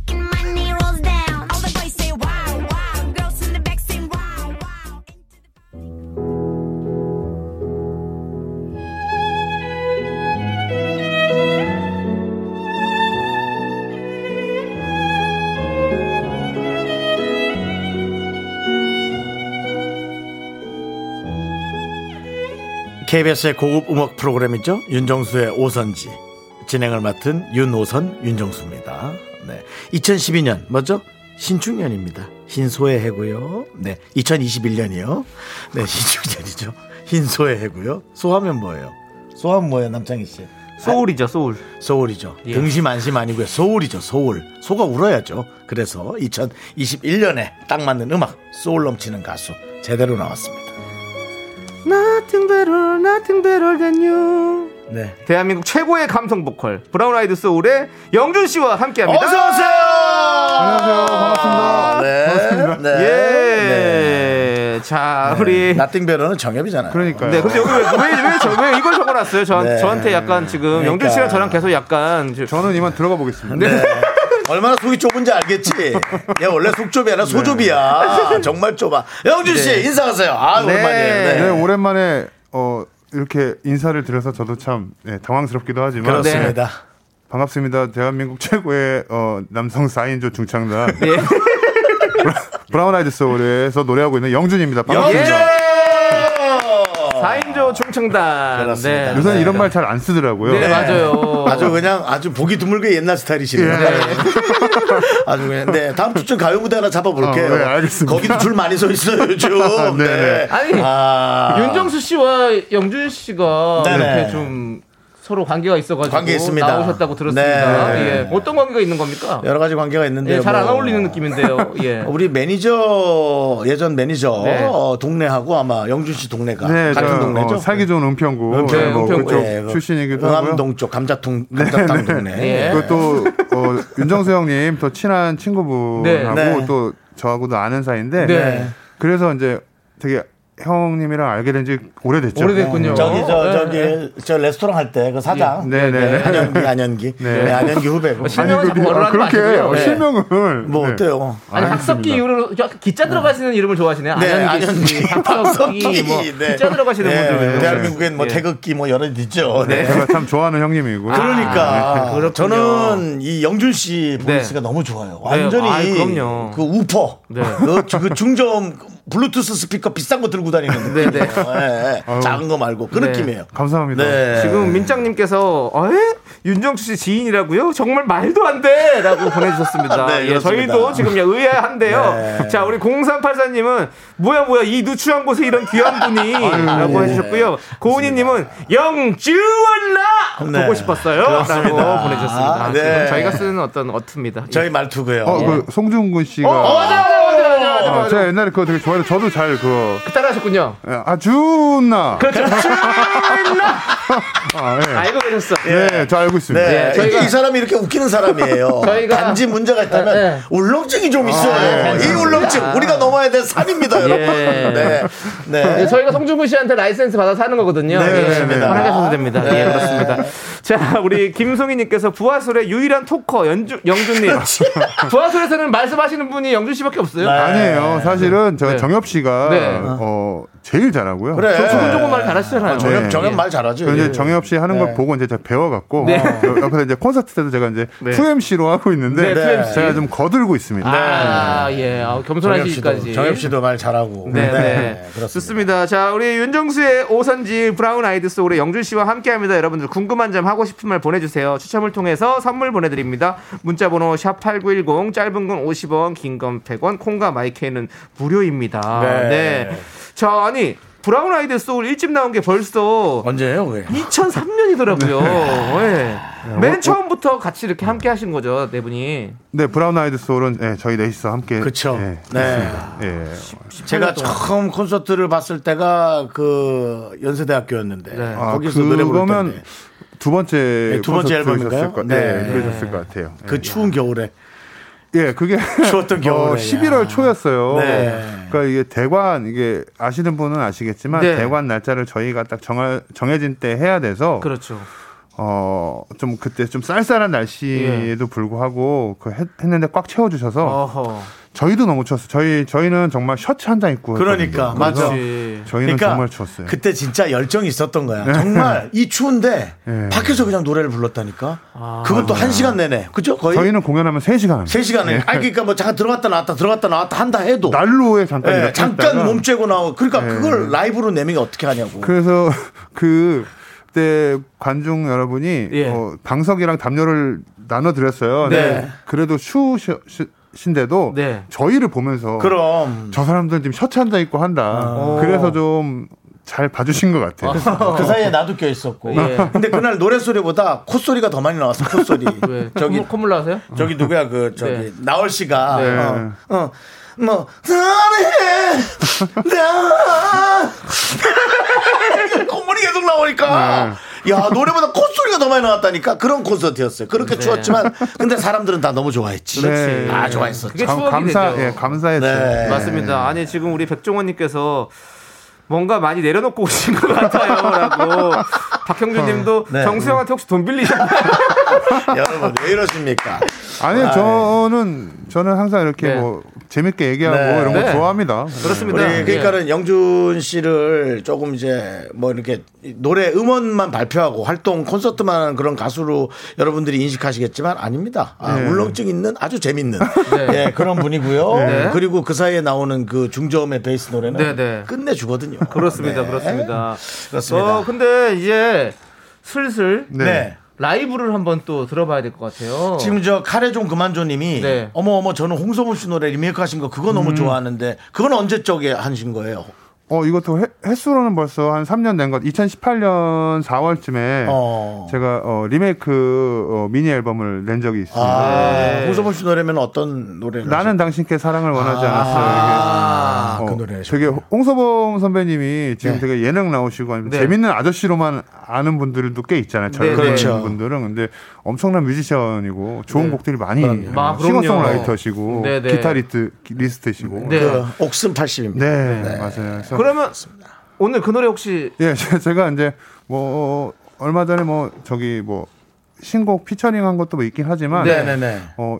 KBS의 고급 음악 프로그램이죠. 윤정수의 오선지. 진행을 맡은 윤오선 윤정수입니다. 네. 2012년 뭐죠? 신축년입니다. 흰소의 해고요. 네. 2021년이요. 네, 신축년이죠. 흰소의 해고요. 소하면 뭐예요? 소하면 뭐예요, 남창희 씨?
soul이죠
soul soul이죠.
예.
등심 안심 아니고요. soul이죠. soul. 소가 울어야죠. 그래서 2021년에 딱 맞는 음악 소울 넘치는 가수 제대로 나왔습니다.
Nothing better, nothing better than you.
네.
대한민국 최고의 감성 보컬 브라운 아이드 소울의 영준 씨와 함께합니다.
어서 오세요.
안녕하세요. 반갑습니다.
네.
반갑습니다.
네.
예. 자, 우리
Nothing Better는 정엽이잖아요.
그러니까요.
네, 근데 여기 왜, 왜, 왜, 저, 왜 이걸 적어놨어요? 저,
네.
저한테 약간 지금
그러니까.
영준 씨랑 저랑 계속 약간 저-
저는 이만 들어가 보겠습니다.
네. 얼마나 속이 좁은지 알겠지. 얘 원래 속좁이 아니라 소좁이야. 정말 좁아. 영준 씨
네.
인사하세요. 아
네.
오랜만이에요.
네,
네.
오랜만에 어, 이렇게 인사를 드려서 저도 참 네, 당황스럽기도 하지만
그렇습니다.
반갑습니다. 대한민국 최고의 어, 남성 4인조 중창단
예.
브라운 아이드 소울에서 노래하고 있는 영준입니다.
영준.
반갑습니다.
4인조 충청단.
그렇습니다.
네.
요새는
네,
이런
네.
말잘 안 쓰더라고요.
네, 맞아요.
아주 그냥 아주 보기 드물게 옛날 스타일이시네요.
예.
아주 그냥 네 다음 주쯤 가요 무대 하나 잡아볼게요.
어, 네, 알겠습니다.
거기도 줄 많이 서 있어요 요즘.
네,
네.
네.
아니,
아.
윤정수 씨와 영준 씨가
네네.
이렇게 좀 서로 관계가 있어가지고
관계 있습니다.
나오셨다고 들었습니다.
네.
예. 어떤 관계가 있는 겁니까?
여러 가지 관계가 있는데
예, 잘안
뭐.
어울리는 느낌인데요. 예.
우리 매니저 예전 매니저
네.
어, 동네하고 아마 영준 씨 동네가
네,
같은
저,
동네죠.
어, 살기 좋은 은평구
은평,
네, 뭐
은평구.
그쪽
예, 그
출신이기도 하고요.
응암동 쪽 감자통 감자탕 동네.
예.
그또 어, 윤정수 형님 더 친한 친구분하고
네.
네.
또 저하고도 아는 사이인데
네.
그래서 이제 되게 형님이랑 알게 된 지 오래됐죠.
오래됐군요.
저기 저
네,
저기 저 레스토랑 할 때 그 사장
네, 네, 네.
안현기 안현기
네.
네, 안현기 후배고
실명을 자꾸
그,
거론하지
아, 그렇게
네.
실명을
뭐
네.
어때요?
아니 학석기
알겠습니다.
이후로 기자 들어가시는 이름을 좋아하시네요.
네,
안현기, 박석기 뭐
네.
기자 들어가시는
네,
분들
대한민국엔 뭐
예.
태극기 뭐 여러 개 있죠. 네.
제가 참 좋아하는 형님이고.
그러니까
그렇군요.
저는 이 영준 씨
네.
voice가 너무 좋아요. 완전히
그럼요.
그 우퍼,
네.
그, 그 중저음 블루투스 스피커 비싼 거 들고 다니는
네. 네.
네, 작은 거 말고 그
네.
느낌이에요.
감사합니다.
네.
지금 민장님께서 어, 에? 윤정수 씨 지인이라고요? 정말 말도 안 돼라고 보내주셨습니다.
네,
예. 저희도 지금 의아한데요.
네.
자, 우리 0384님은 뭐야 뭐야 이 누추한 곳에 이런 귀한 분이라고 해주셨고요. 고은희님은 영주원나
네.
보고 싶었어요라고
그렇습니다.
보내주셨습니다.
네.
저희가 쓰는 어떤 어투입니다.
저희 말투고요.
어, 그 송중근 씨가
어, 맞아 맞아 맞아 맞아 맞아.
어,
맞아.
제가 옛날에 그거 되게 좋아해서 저도 잘 그거
따라하셨군요.
예, 아주나
그렇죠. 주원나
아, 예.
알고 계셨어.
네, 저 알고 있습니다.
네,
예, 저희가-
이게 이 사람이 이렇게 웃기는 사람이에요.
저희가-
단지 문제가 있다면
네, 네.
울렁증이 좀 있어요. 이 울렁증 우리가 넘어야 될 산입니다, 여러분. 네, 네.
예, 저희가 송중근 씨한테 라이센스 받아서 하는 거거든요.
네,
예,
그렇습니다.
편하게 하셔도 됩니다.
네.
예, 그렇습니다. 자, 우리 김송희님께서 브아솔의 유일한 talker 영주, 영준님. 브아솔에서는 말씀하시는 분이 영준 씨밖에 없어요.
네.
아니에요. 사실은 저
네.
정엽 씨가
네.
어 제일 잘하고요.
그래.
저 조금 말 잘하시잖아요.
정엽,
네.
정엽 말 잘하지.
그 이제 정엽 씨 하는
네.
걸 보고 이제 제가 배워갖고
네.
여- 옆에서 이제 콘서트 때도 제가 이제
네.
2MC로 하고 있는데
네, 2MC.
제가 좀 거들고 있습니다.
아, 예. 아, 겸손하시기까지.
정엽 씨도 말 잘하고.
네, 네.
그렇습니다.
좋습니다. 자, 우리 윤정수의 오선지 브라운 아이드 소울의 영준 씨와 함께 합니다. 여러분들 궁금한 점 하고 싶은 말 보내주세요. 추첨을 통해서 선물 보내드립니다. 문자번호 샵 8910, 짧은 건 50원, 긴 건 100원, 콩과 마이크는 무료입니다.
네.
네. 자, 아니, Brown Eyed Soul 1집 나온 게 벌써
언제예요, 그게?
2003년이더라고요.
네.
맨 처음부터 같이 이렇게 함께 하신 거죠, 네 분이.
네, Brown Eyed Soul은 예, 저희 넷이서 함께
그쵸.
예,
네.
예.
제가 처음 콘서트를 봤을 때가 그 연세대학교였는데
네.
아,
거기서 노래 부를 텐데
두 번째
네, 두 번째 앨범인가요?
거-
네.
네, 그러셨을 것 같아요. 예.
그 추운 겨울에
예, 그게
추웠던 겨울에,
어, 11월
야.
초였어요.
네.
그러니까 이게 대관 이게 아시는 분은 아시겠지만
네.
대관 날짜를 저희가 딱 정하, 정해진 때 해야 돼서
그렇죠.
어, 좀 그때 좀 쌀쌀한 날씨에도 불구하고 그 했, 는데꽉 채워 주셔서
어허.
저희도 너무 추웠어요. 저희 저희는 정말 셔츠 한 장 입고
그러니까. 맞아.
저희는 정말 추웠어요.
그때 진짜 열정이 있었던 거야. 정말 이 추운데
네.
밖에서 그냥 노래를 불렀다니까. 그것도 한 시간 내내. 그죠? 거의
저희는 공연하면 3 시간 합니다.
세 시간에. 아니 그러니까 뭐 잠깐 들어갔다 나왔다 들어갔다 나왔다 한다 해도
난로에 잠깐
예,
이렇게
잠깐
있다가
몸 쬐고 나오고 그러니까
네.
그걸 라이브로 내면 어떻게 하냐고.
그래서 그때 관중 여러분이
예.
어, 방석이랑 담요를 나눠 드렸어요.
네.
그래도 추우 신데도
네.
저희를 보면서
그럼
저 사람들은 지금 셔츠 한 장 입고 한다. 그래서 좀잘 봐주신 것 같아요.
그 사이에 나도 껴 있었고.
예.
근데 그날 노래 소리보다 콧소리가 더 많이 나왔어. 콧소리.
왜?
저기
콧물, 콧물 나세요?
저기 누구야 그 저기
네.
나얼 씨가
네.
어, 어, 뭐 콧물이 계속 나오니까 야 노래보다 콧소리가 더 많이 나왔다니까 그런 콘서트였어요. 그렇게 추웠지만 근데 사람들은 다 너무 좋아했지.
네.
아 좋아했었죠.
그게
감,
추억이
감사,
되죠.
예, 감사했어요.
네.
맞습니다. 아니 지금 우리 백종원님께서 뭔가 많이 내려놓고 오신 것 같아요라고 박형준님도
네.
정수영한테 혹시 돈 빌리셨나요?
여러분 왜 이러십니까?
아니
아,
저는 저는 항상 이렇게
네.
뭐 재밌게 얘기하고
네.
이런 거
네.
좋아합니다.
그렇습니다.
우리
예.
그러니까는 영준 씨를 조금 이제 뭐 이렇게 노래 음원만 발표하고 활동 콘서트만 하는 그런 가수로 여러분들이 인식하시겠지만 아닙니다. 아,
네.
울렁증 있는 아주 재밌는
네.
예, 그런 분이고요.
네.
그리고 그 사이에 나오는 그 중저음의 베이스 노래는
네, 네.
끝내주거든요.
그렇습니다,
네.
그렇습니다.
그렇습니다.
어 근데 이제 슬슬
네.
네.
라이브를 한번 또 들어봐야 될 것 같아요.
지금 저 카레 좀 그만 줘님이
네.
어머 어머 저는 홍성훈 씨 노래 리메이크하신 거 그거
음.
너무 좋아하는데 그건 언제 쪽에 하신 거예요?
어 이것도 해- 횟수로는 벌써 한 3년 된 것. 2018년 4월쯤에
어.
제가 어, 리메이크 어, 미니 앨범을 낸 적이 있습니다.
아,
네.
홍성훈 씨 노래면 어떤 노래를?
나는 당신께 사랑을 원하지
아,
않았어요.
그
이게.
노래.
되게 홍서범 선배님이 지금
네.
되게 예능 나오시고
네.
재밌는 아저씨로만 아는 분들도 꽤 있잖아요. 젊은
네,
그렇죠.
분들은 근데 엄청난 뮤지션이고 좋은
네.
곡들이 많이
아, 그럼요.
싱어송라이터시고
네, 네.
기타리스트 리스트시고
네.
그 옥슨 80입니다.
네, 맞아요.
그러면 오늘 그 노래 혹시
예, 제- 제가 이제 뭐 얼마 전에 뭐 저기 뭐 신곡 피처링한 것도 뭐 있긴 하지만
네네네.
어,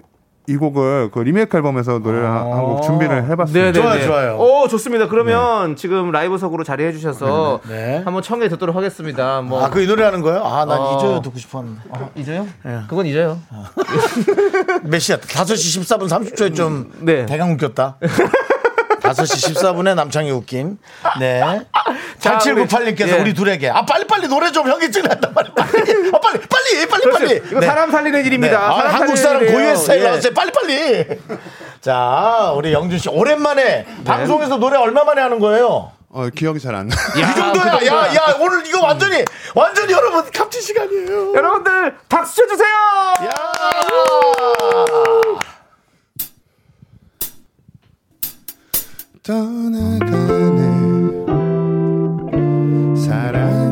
이 곡을 그 리메이크 앨범에서 노래를 한곡 준비를 해봤습니다.
좋아요, 좋아요.
오, 좋습니다. 그러면 지금 라이브석으로 자리해 주셔서
네.
한번 청해 듣도록 하겠습니다. 뭐
아, 그 이 노래 하는 거예요? 아, 난
어.
잊어요 듣고 싶었는데.
잊어요?
예.
그건 잊어요.
몇 시야? 5시 14분 30초에 좀
네.
대강 웃겼다. 5시 14분에 남창이 웃긴. 네.
자,
8798님께서
우리- 예.
우리 둘에게 아 빨리빨리 노래 좀 형이 찍는다 빨리 빨리 아 빨리 빨리 빨리 빨리
이거 사람 살리는 일입니다.
네. 아,
사람
한국 사람. 고유의 스타일
예.
나왔어요 빨리 빨리 자 우리 영준 씨 오랜만에 방송에서 노래 얼마 만에 하는 거예요
어, 기억이 잘 안 나.
이 정도야
그
야 야 오늘 이거 완전히 완전히 여러분 값진 시간이에요
여러분들 박수 쳐 주세요.
야
떠나가네. 사랑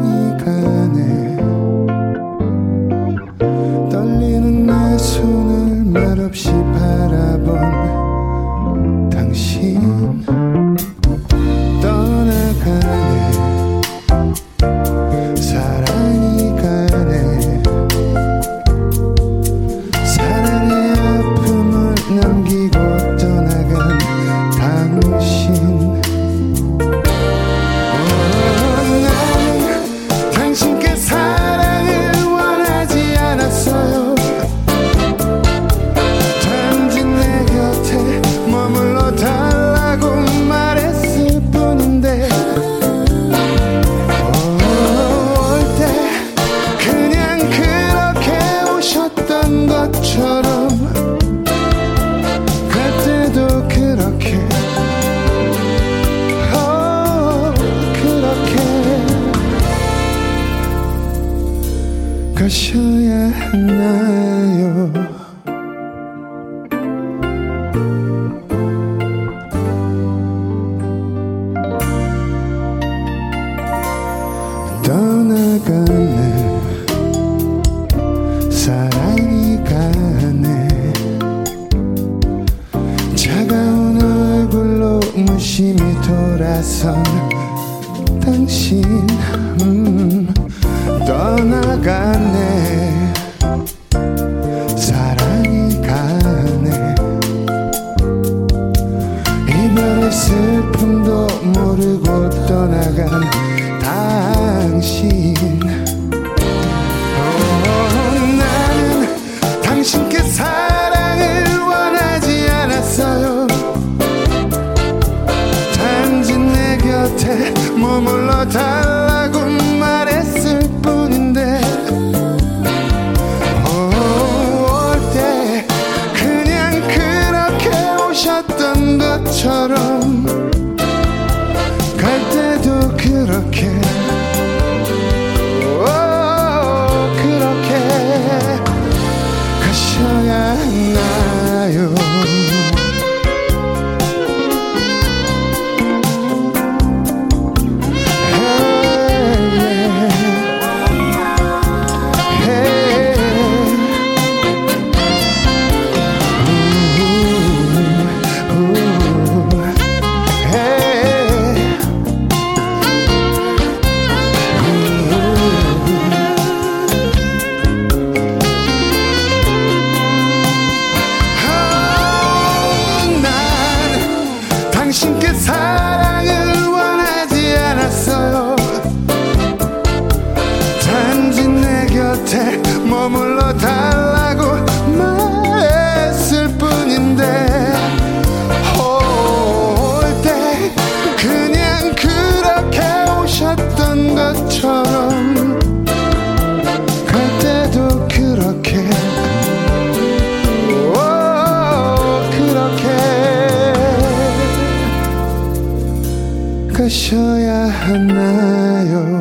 가셔야 하나요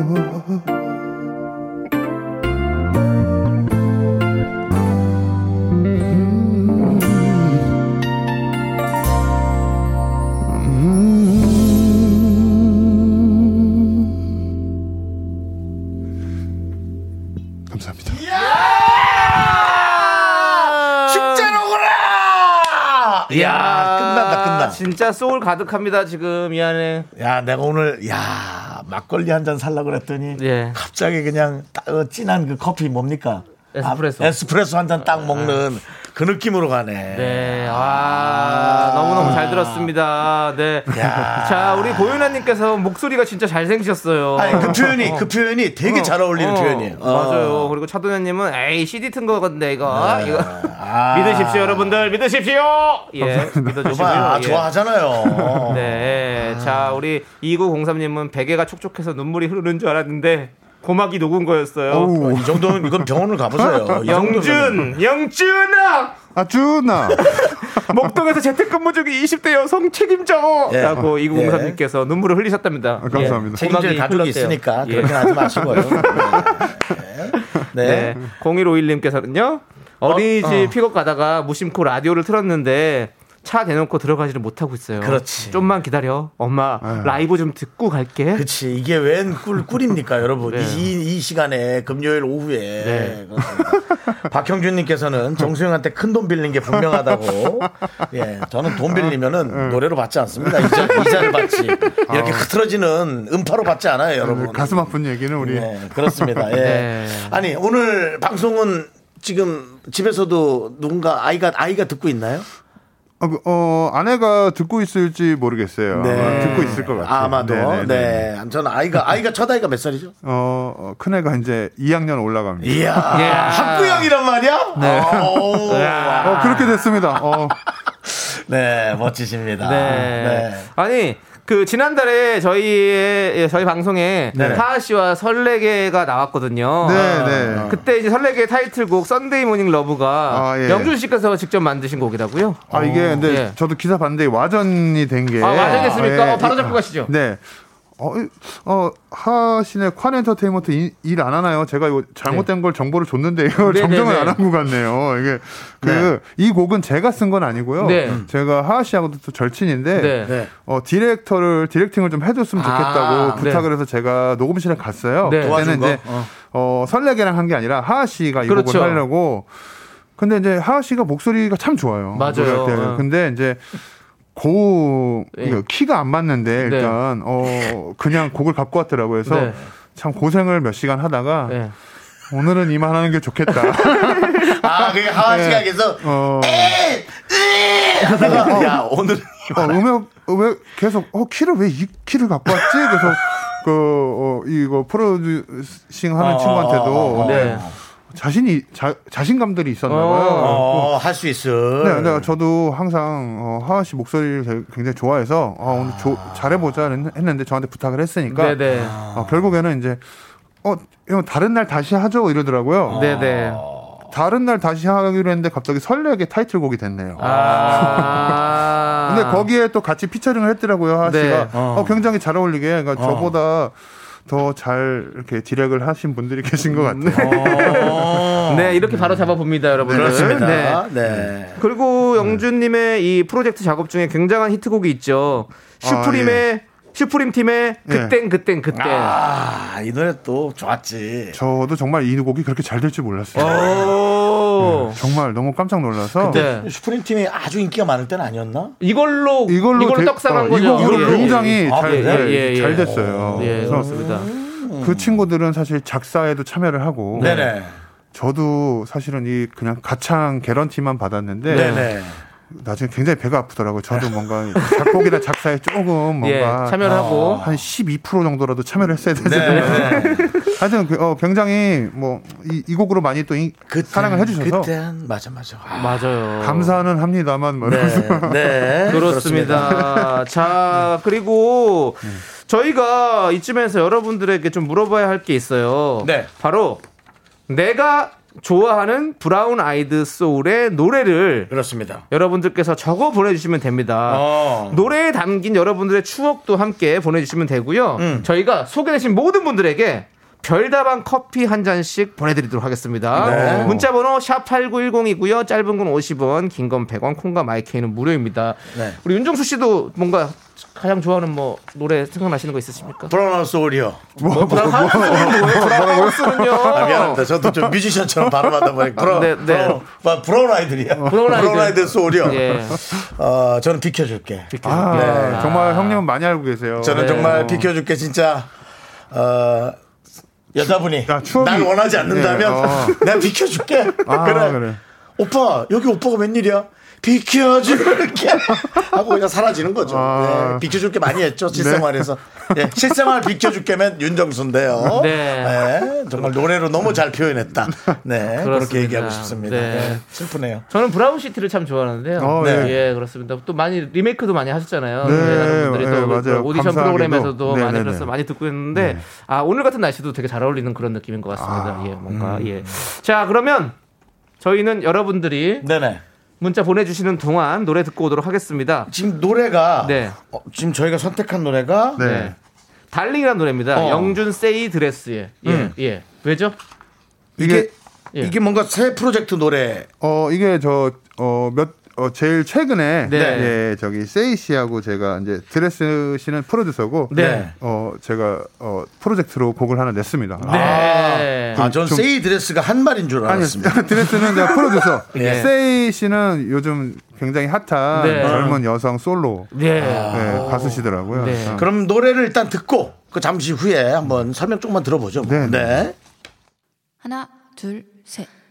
진짜 소울 가득합니다 지금 이 안에.
야, 내가 오늘, 야, 막걸리 한 잔 살라 그랬더니,
예.
갑자기 그냥 딱, 어, 진한 그 커피 뭡니까?
에스프레소.
아, 에스프레소 한 잔 딱 먹는 그 느낌으로 가네.
네, 아, 너무너무 잘 들었습니다. 네.
야.
자, 우리 고윤아님께서 목소리가 진짜 잘생기셨어요.
아니, 그 표현이, 그 표현이 되게
어,
잘 어울리는
어,
표현이에요. 어.
맞아요. 그리고 차도현님은 에이 CD 튼 거건데 이거
네.
이거
아.
믿으십시오, 여러분들 믿으십시오. 예, 믿어주시고요.
아,
예.
좋아하잖아요.
네, 자 우리 2903님은 베개가 촉촉해서 눈물이 흐르는 줄 알았는데 고막이 녹은 거였어요.
어, 이 정도는 이건 병원을 가보세요. 이.
영준, 영준아.
아 준아
목동에서 재택근무 중인 20대 여성 책임져!
예.
라고 2903님께서 눈물을 흘리셨답니다.
아, 감사합니다.
예.
책임질 가족이
흘렀대요.
있으니까
예.
그렇게 하지 마시고요. 네.
네. 0151님께서는요. 어린이집
어, 어.
픽업 가다가 무심코 라디오를 틀었는데 차 대놓고 들어가지를 못하고 있어요.
그렇지.
좀만 기다려. 엄마 라이브 좀 듣고 갈게.
그치 이게 웬 꿀, 꿀입니까 여러분
네.
이, 이 시간에 금요일 오후에
네.
박형준님께서는 정수영한테 큰 돈 빌린 게 분명하다고 예 저는 돈 빌리면은 노래로 받지 않습니다 이자, 이자를 받지 이렇게 흐트러지는 음파로 받지 않아요 여러분
가슴 아픈 얘기는 우리
네, 그렇습니다 예.
네.
아니 오늘 방송은 지금 집에서도 누군가 아이가 아이가 듣고 있나요?
어, 그, 어, 아내가 듣고 있을지 모르겠어요. 아마 듣고 있을 것 같아요.
아마도
네네네.
네. 저는 아이가 아이가 첫 아이가 몇 살이죠?
어, 어, 큰애가 이제 2학년 올라갑니다.
이야,
이야.
학부형이란 말이야?
네.
오,
어, 그렇게 됐습니다. 어,
네, 멋지십니다.
네. 아니, 그 지난달에 저희의 예, 저희 방송에
네네.
하하 씨와 설레게가 나왔거든요.
네, 네.
그때 이제 설레게 타이틀곡 Sunday Morning Love가
아, 예.
영준 씨께서 직접 만드신 곡이라고요.
아, 이게 근데
예.
저도 기사 봤는데 와전이 된 게.
아, 와전됐습니까?
예.
어, 바로 잡고 가시죠.
네. 어, 이- 어, 하신의 관 엔터테인먼트 일 안 하나요? 제가 이거 잘못된 걸 정보를 줬는데 이걸
네,
정정을
네,
안
네.
한것 같네요. 이게 그
네.
이 곡은 제가 쓴 건 아니고요.
네.
제가 하하 씨하고도 또 절친인데
네.
네.
어, 디렉터를 디렉팅을 좀 해줬으면 좋겠다고
아,
부탁을 해서 제가 녹음실에 갔어요.
네.
그때는? 이제
어.
어, 설레게랑 한 게 아니라 하하 씨가 이
그렇죠.
곡을 하려고. 근데 이제 하하 씨가 목소리가 참 좋아요.
맞아요.
때.
어.
근데 이제 고
예.
이거 키가 안 맞는데
네.
일단 어 그냥 곡을 갖고 왔더라고요. 그래서
네.
참 고생을 몇 시간 하다가
네.
오늘은 이만하는 게 좋겠다.
아, 그게 하하 씨가
네.
계속
어,
하다가 야 오늘은
어, 음역 왜 계속 어 키를 왜 이 키를 갖고 왔지? 그래서 그 어, 이거 프로듀싱 하는
어,
친구한테도
네.
자신이 자, 자신감들이 있었나 봐요.
어, 할 수 있어.
네, 근데 저도 항상 어, 하하 씨 목소리를 굉장히 좋아해서 아, 오늘 조- 잘해보자 했- 했는데 저한테 부탁을 했으니까
네네.
어, 결국에는 이제 어 형, 다른 날 다시 하죠 이러더라고요.
네네.
다른 날 다시 하기로 했는데 갑자기 설레게 타이틀곡이 됐네요.
아.
근데 거기에 또 같이 피처링을 했더라고요 하하
네.
씨가 어, 굉장히 잘 어울리게 그러니까 저보다 더 잘 이렇게 디렉을 하신 분들이 계신 것 같아요.
네, 이렇게 바로 잡아봅니다, 여러분들.
그렇습니다.
네.
네.
그리고 영준님의 이 프로젝트 작업 중에 굉장한 히트곡이 있죠. 슈프림의 슈프림 팀의 그땐 그땐 그때.
아, 이 노래 또 좋았지.
저도 정말 이 곡이 그렇게 잘 될 줄 몰랐어요.
오.
정말 너무 깜짝 놀라서
네.
슈프림 팀이 아주 인기가 많을 때는 아니었나?
이걸로
이걸로
이걸로
대-
떡상한
어,
거죠.
이걸로
예, 예.
굉장히
아,
잘,
그래?
네,
예, 예.
잘 됐어요.
예, 그렇습니다.
그 친구들은 사실 작사에도 참여를 하고
네네.
저도 사실은 이 그냥 가창 개런티만 받았는데
네네.
나중에 굉장히 배가 아프더라고요. 저도 뭔가 작곡이나 작사에 조금
예,
뭔가
참여를 하고.
한 12% 정도라도 참여를 했어야
네.
되는데 하여튼 그, 어, 굉장히 뭐이 곡으로 많이 또 이-
그때,
사랑을 해주셔서
그땐 맞아 맞아. 아,
맞아요.
감사는 합니다만 뭐
네. 네.
그렇습니다. 자, 그리고 저희가 이쯤에서 여러분들에게 좀 물어봐야 할 게 있어요.
네.
바로 내가 좋아하는 Brown Eyed Soul의 노래를
그렇습니다.
여러분들께서 적어 보내주시면 됩니다.
어.
노래에 담긴 여러분들의 추억도 함께 보내주시면 되고요.
음.
저희가 소개되신 모든 분들에게 별다방 커피 한 잔씩 보내드리도록 하겠습니다.
네.
문자번호 샵 8910이고요. 짧은 건 50원, 긴 건 100원, 콩과 my K는 무료입니다.
네.
우리 윤정수 씨도 뭔가 가장 좋아하는 뭐 노래 생각나시는 거 있으십니까?
Brown Soul이요.
뭐, 브라운 하우스는 뭐예요? 브라운 하우스는요?
아, 미안합니다. 저도 좀 뮤지션처럼 발음하다 보니까 브라운,
네, 네.
브라운, 뭐, 브라운 아이들이야.
브라운 아이들.
아이들 소울이요.
예.
어, 저는 비켜줄게.
아,
네.
정말 형님은 많이 알고 계세요.
저는
네.
정말 비켜줄게 진짜 어, 여자분이
야, 추억이-
날 원하지 않는다면
네, 어.
내가 비켜줄게.
아,
그래.
그래.
오빠 여기 오빠가 웬일이야? 비켜줄게 하고 그냥 사라지는 거죠.
아.
네, 비켜줄게 많이 했죠 실생활에서. 네, 실생활 비켜줄게면 윤정수인데요.
네.
네, 정말 노래로 너무 잘 표현했다. 네, 그렇게
그렇습니다.
얘기하고 싶습니다.
네.
네, 슬프네요.
저는 브라운 시티를 참 좋아하는데요.
어,
네.
예, 그렇습니다. 또 많이 리메이크도 많이 하셨잖아요.
네,
예, 여러분들이
네,
또
맞아요.
오디션
감사하게도.
프로그램에서도
네,
많이
네,
그래서
네.
많이 듣고 있는데 아 오늘 같은 날씨도 되게 잘 어울리는 그런 느낌인 것 같습니다. 예, 뭔가 예. 자 그러면 저희는 여러분들이
네네.
문자 보내주시는 동안 노래 듣고 오도록 하겠습니다.
지금 노래가
네.
어, 지금 저희가 선택한 노래가
네.
네. Darling이라는 노래입니다.
어.
영준 세이 드레스의 예,
음.
예. 왜죠?
이게
예.
이게 뭔가 새 프로젝트 노래
어 이게 저 어 몇 어, 제일 최근에
네.
예 저기 세이 씨하고 제가 이제 드레스 씨는 프로듀서고
네.
어 제가 어 프로젝트로 곡을 하나 냈습니다.
네.
아, 전
좀-
세이 드레스가 한 말인 줄
아니
알았습니다.
드레스는 제가 프로듀서
예.
세이 씨는 요즘 굉장히 핫한
네.
젊은 여성 솔로
네.
네, 가수시더라고요.
네.
어.
그럼 노래를 일단 듣고 그 잠시 후에 한번 설명 조금만 들어보죠. 뭐.
네, 네.
네.
하나, 둘, 셋.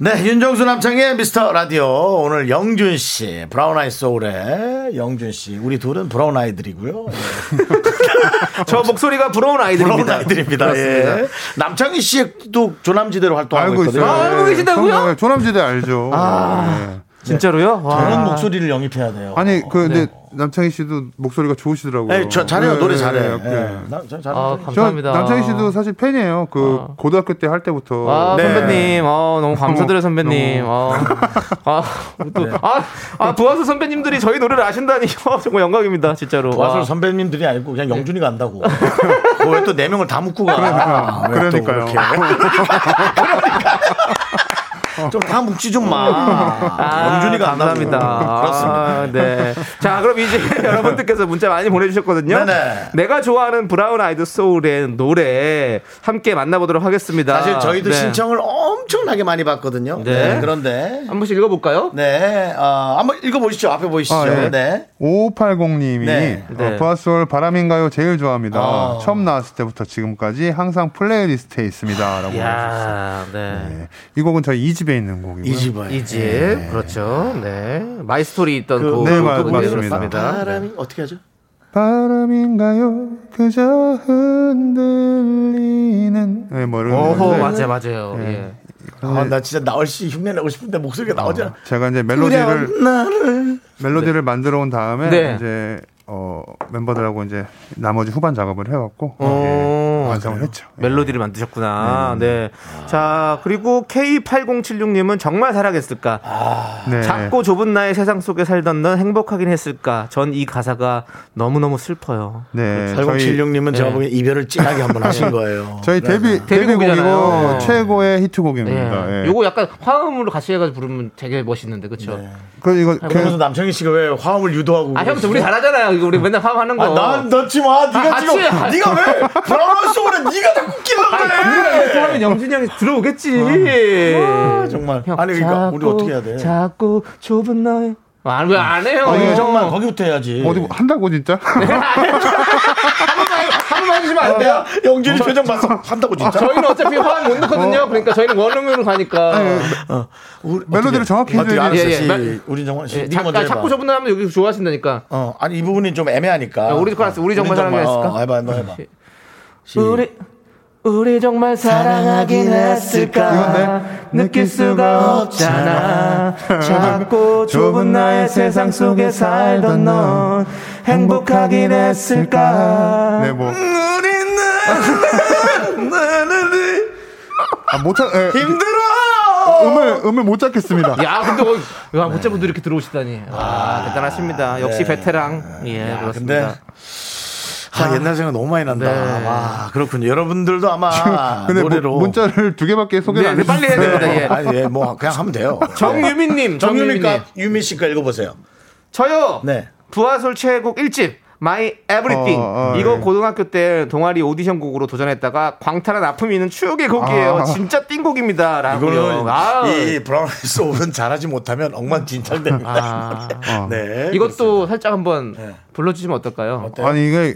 네, 윤정수 남창의 미스터 라디오. 오늘 영준 씨, 브라운 아이 소울의 영준 씨. 우리 둘은 브라운 아이들이고요. 네.
저 목소리가 부러운 아이들입니다.
브라운 아이들입니다. 예. 남창희 씨도 조남지대로 활동하고
알고
있거든요.
있어요.
아, 알고 계시다고요?
네, 조남지대 알죠. 네.
진짜로요? 와.
저런 목소리를 영입해야 돼요.
아니 그 근데
네.
남창희 씨도 목소리가 좋으시더라고요.
네, 저 잘해요.
네,
노래
네,
잘해.
네,
요
네.
나, 저
아,
잘해요.
저
감사합니다.
남창희 씨도 사실 팬이에요. 그
아.
고등학교 때 할 때부터.
아,
네.
선배님, 어, 너무 감사드려요, 선배님. 아, 아, 또,
네.
아, 아, 부하수 선배님들이 저희 노래를 아신다니, 어, 정말 영광입니다, 진짜로.
와서
와.
선배님들이 아니고 그냥 영준이가 한다고. 왜 또 네 명을 다 묶고 가?
그러니까,
왜또
그러니까요.
좀 다 묵지 좀 마.
아,
영준이가 한다고.
감사합니다.
그렇습니다.
아, 네. 자, 그럼 이제 여러분들께서 문자 많이 보내주셨거든요.
네네.
내가 좋아하는 브라운 아이드 소울의 노래 함께 만나보도록 하겠습니다.
사실 저희도
네.
신청을 엄청나게 많이 받거든요.
네.
네. 그런데
한 번씩 읽어볼까요?
네, 어, 한번 읽어보시죠. 앞에 보이시죠.
아, 예.
네.
5580님이
네.
네.
브아솔 바람인가요 제일 좋아합니다.
아.
처음 나왔을 때부터 지금까지 항상 playlist에 있습니다 라고. 해주셨어요.
이야, 네.
네. 이 곡은 저희 2집 에 있는 곡이고요.
2집은
2집, 그렇죠. 네. My Story 있던
그-
곡.
네, 마-
곡이었습니다.
맞습니다.
바람이 어떻게 하죠?
바람인가요 그저 흔들리는 네, 뭐 이런
오호, 맞아요, 맞아요. 예.
아, 나 진짜 나얼 씨 흉내 내고 싶은데 목소리가 나오지 않아.
제가 이제 멜로디를
나를
멜로디를 만들어 온 다음에
네.
이제 어 멤버들하고 이제 나머지 후반 작업을 해왔고
어,
예, 완성을 했죠.
멜로디를 만드셨구나. 네. 자, 그리고 K8076님은 정말 살아겠을까?
네.
작고 좁은 나의 세상 속에 살던 넌 행복하긴 했을까? 전 이 가사가 너무너무 슬퍼요.
네. 저희
8076님은 제가
네.
보기엔 이별을 진하게 한번 하신 거예요.
저희 데뷔
데뷔곡이잖아요.
데뷔곡이고 최고의
예.
히트곡입니다. 예.
요거 약간 화음으로 같이 해가지고 부르면 되게 멋있는데, 그쵸?
그 이거
그러면서 남창희 씨가 왜 화음을 유도하고
아, 형? 우리 잘하잖아요. 이거 우리 맨날 화음하는 거.
아, 난 넣지 마. 네가
아,
지금 네가 왜 브라운 소울에 네가 자꾸
우리가 이렇게. 하면 영준이 형이 들어오겠지.
아, 정말. 아니 그러니까 우리 어떻게 해야 돼?
자꾸 좁은 나의. 아, 왜안 해요?
아니 정말 거기부터 해야지.
어디 뭐 한다고 진짜?
한 번만 해주시면 안 돼요?
야, 영준이 표정 봤어. 한다고 진짜?
저희는 어차피 화음 못 넣거든요. 그러니까 저희는 원음으로 가니까.
어, 우리
멜로디를
어떻게-
정확히.
알았어.
예, 예.
우리 정말 씨,
예,
네가 먼저
잠깐
해봐.
자꾸 좁은 나면 여기 좋아하신다니까.
어, 아니 이 부분이 좀 애매하니까.
야, 우리 클래스, 우리 정말 사랑하게 했을까?
어, 해봐, 너 해봐. 시-
우리 우리 정말 사랑하긴 했을까? 느낄 수가 없잖아. 작고 좁은 나의 세상 속에 살던 넌 행복하긴 했을까?
네, 뭐. 아, 못 찾, 예,
힘들어.
음을, 음을 못 찾겠습니다.
야 근데 어, 야, 어째분도 이렇게 들어오시다니. 와 대단하십니다. 역시 베테랑. 예
야,
그렇습니다.
근데 아, 옛날 생각 너무 많이 난다.
네.
와, 그렇군요. 여러분들도 아마
근데
노래로
문- 문자를 두 개밖에 소개를
네,
안
네, 빨리 해야. 됩니다 예.
아니, 예, 뭐 그냥 하면 돼요.
정유민 님 정유민님
정유미가 유미 씨가 읽어 보세요.
저요
네.
부하솔 최애곡 1집 My Everything
어, 어,
이거
예.
고등학교 때 동아리 오디션 곡으로 도전했다가 광탈한 아픔이 있는 추억의 곡이에요
아.
진짜 띵곡입니다 라고요
이거는
아,
이 브라운 소울은 잘하지 못하면 엉망진창됩니다.
아.
어.
네.
이것도 살짝 한번
네.
불러주시면 어떨까요?
어때요?
아니, 이게,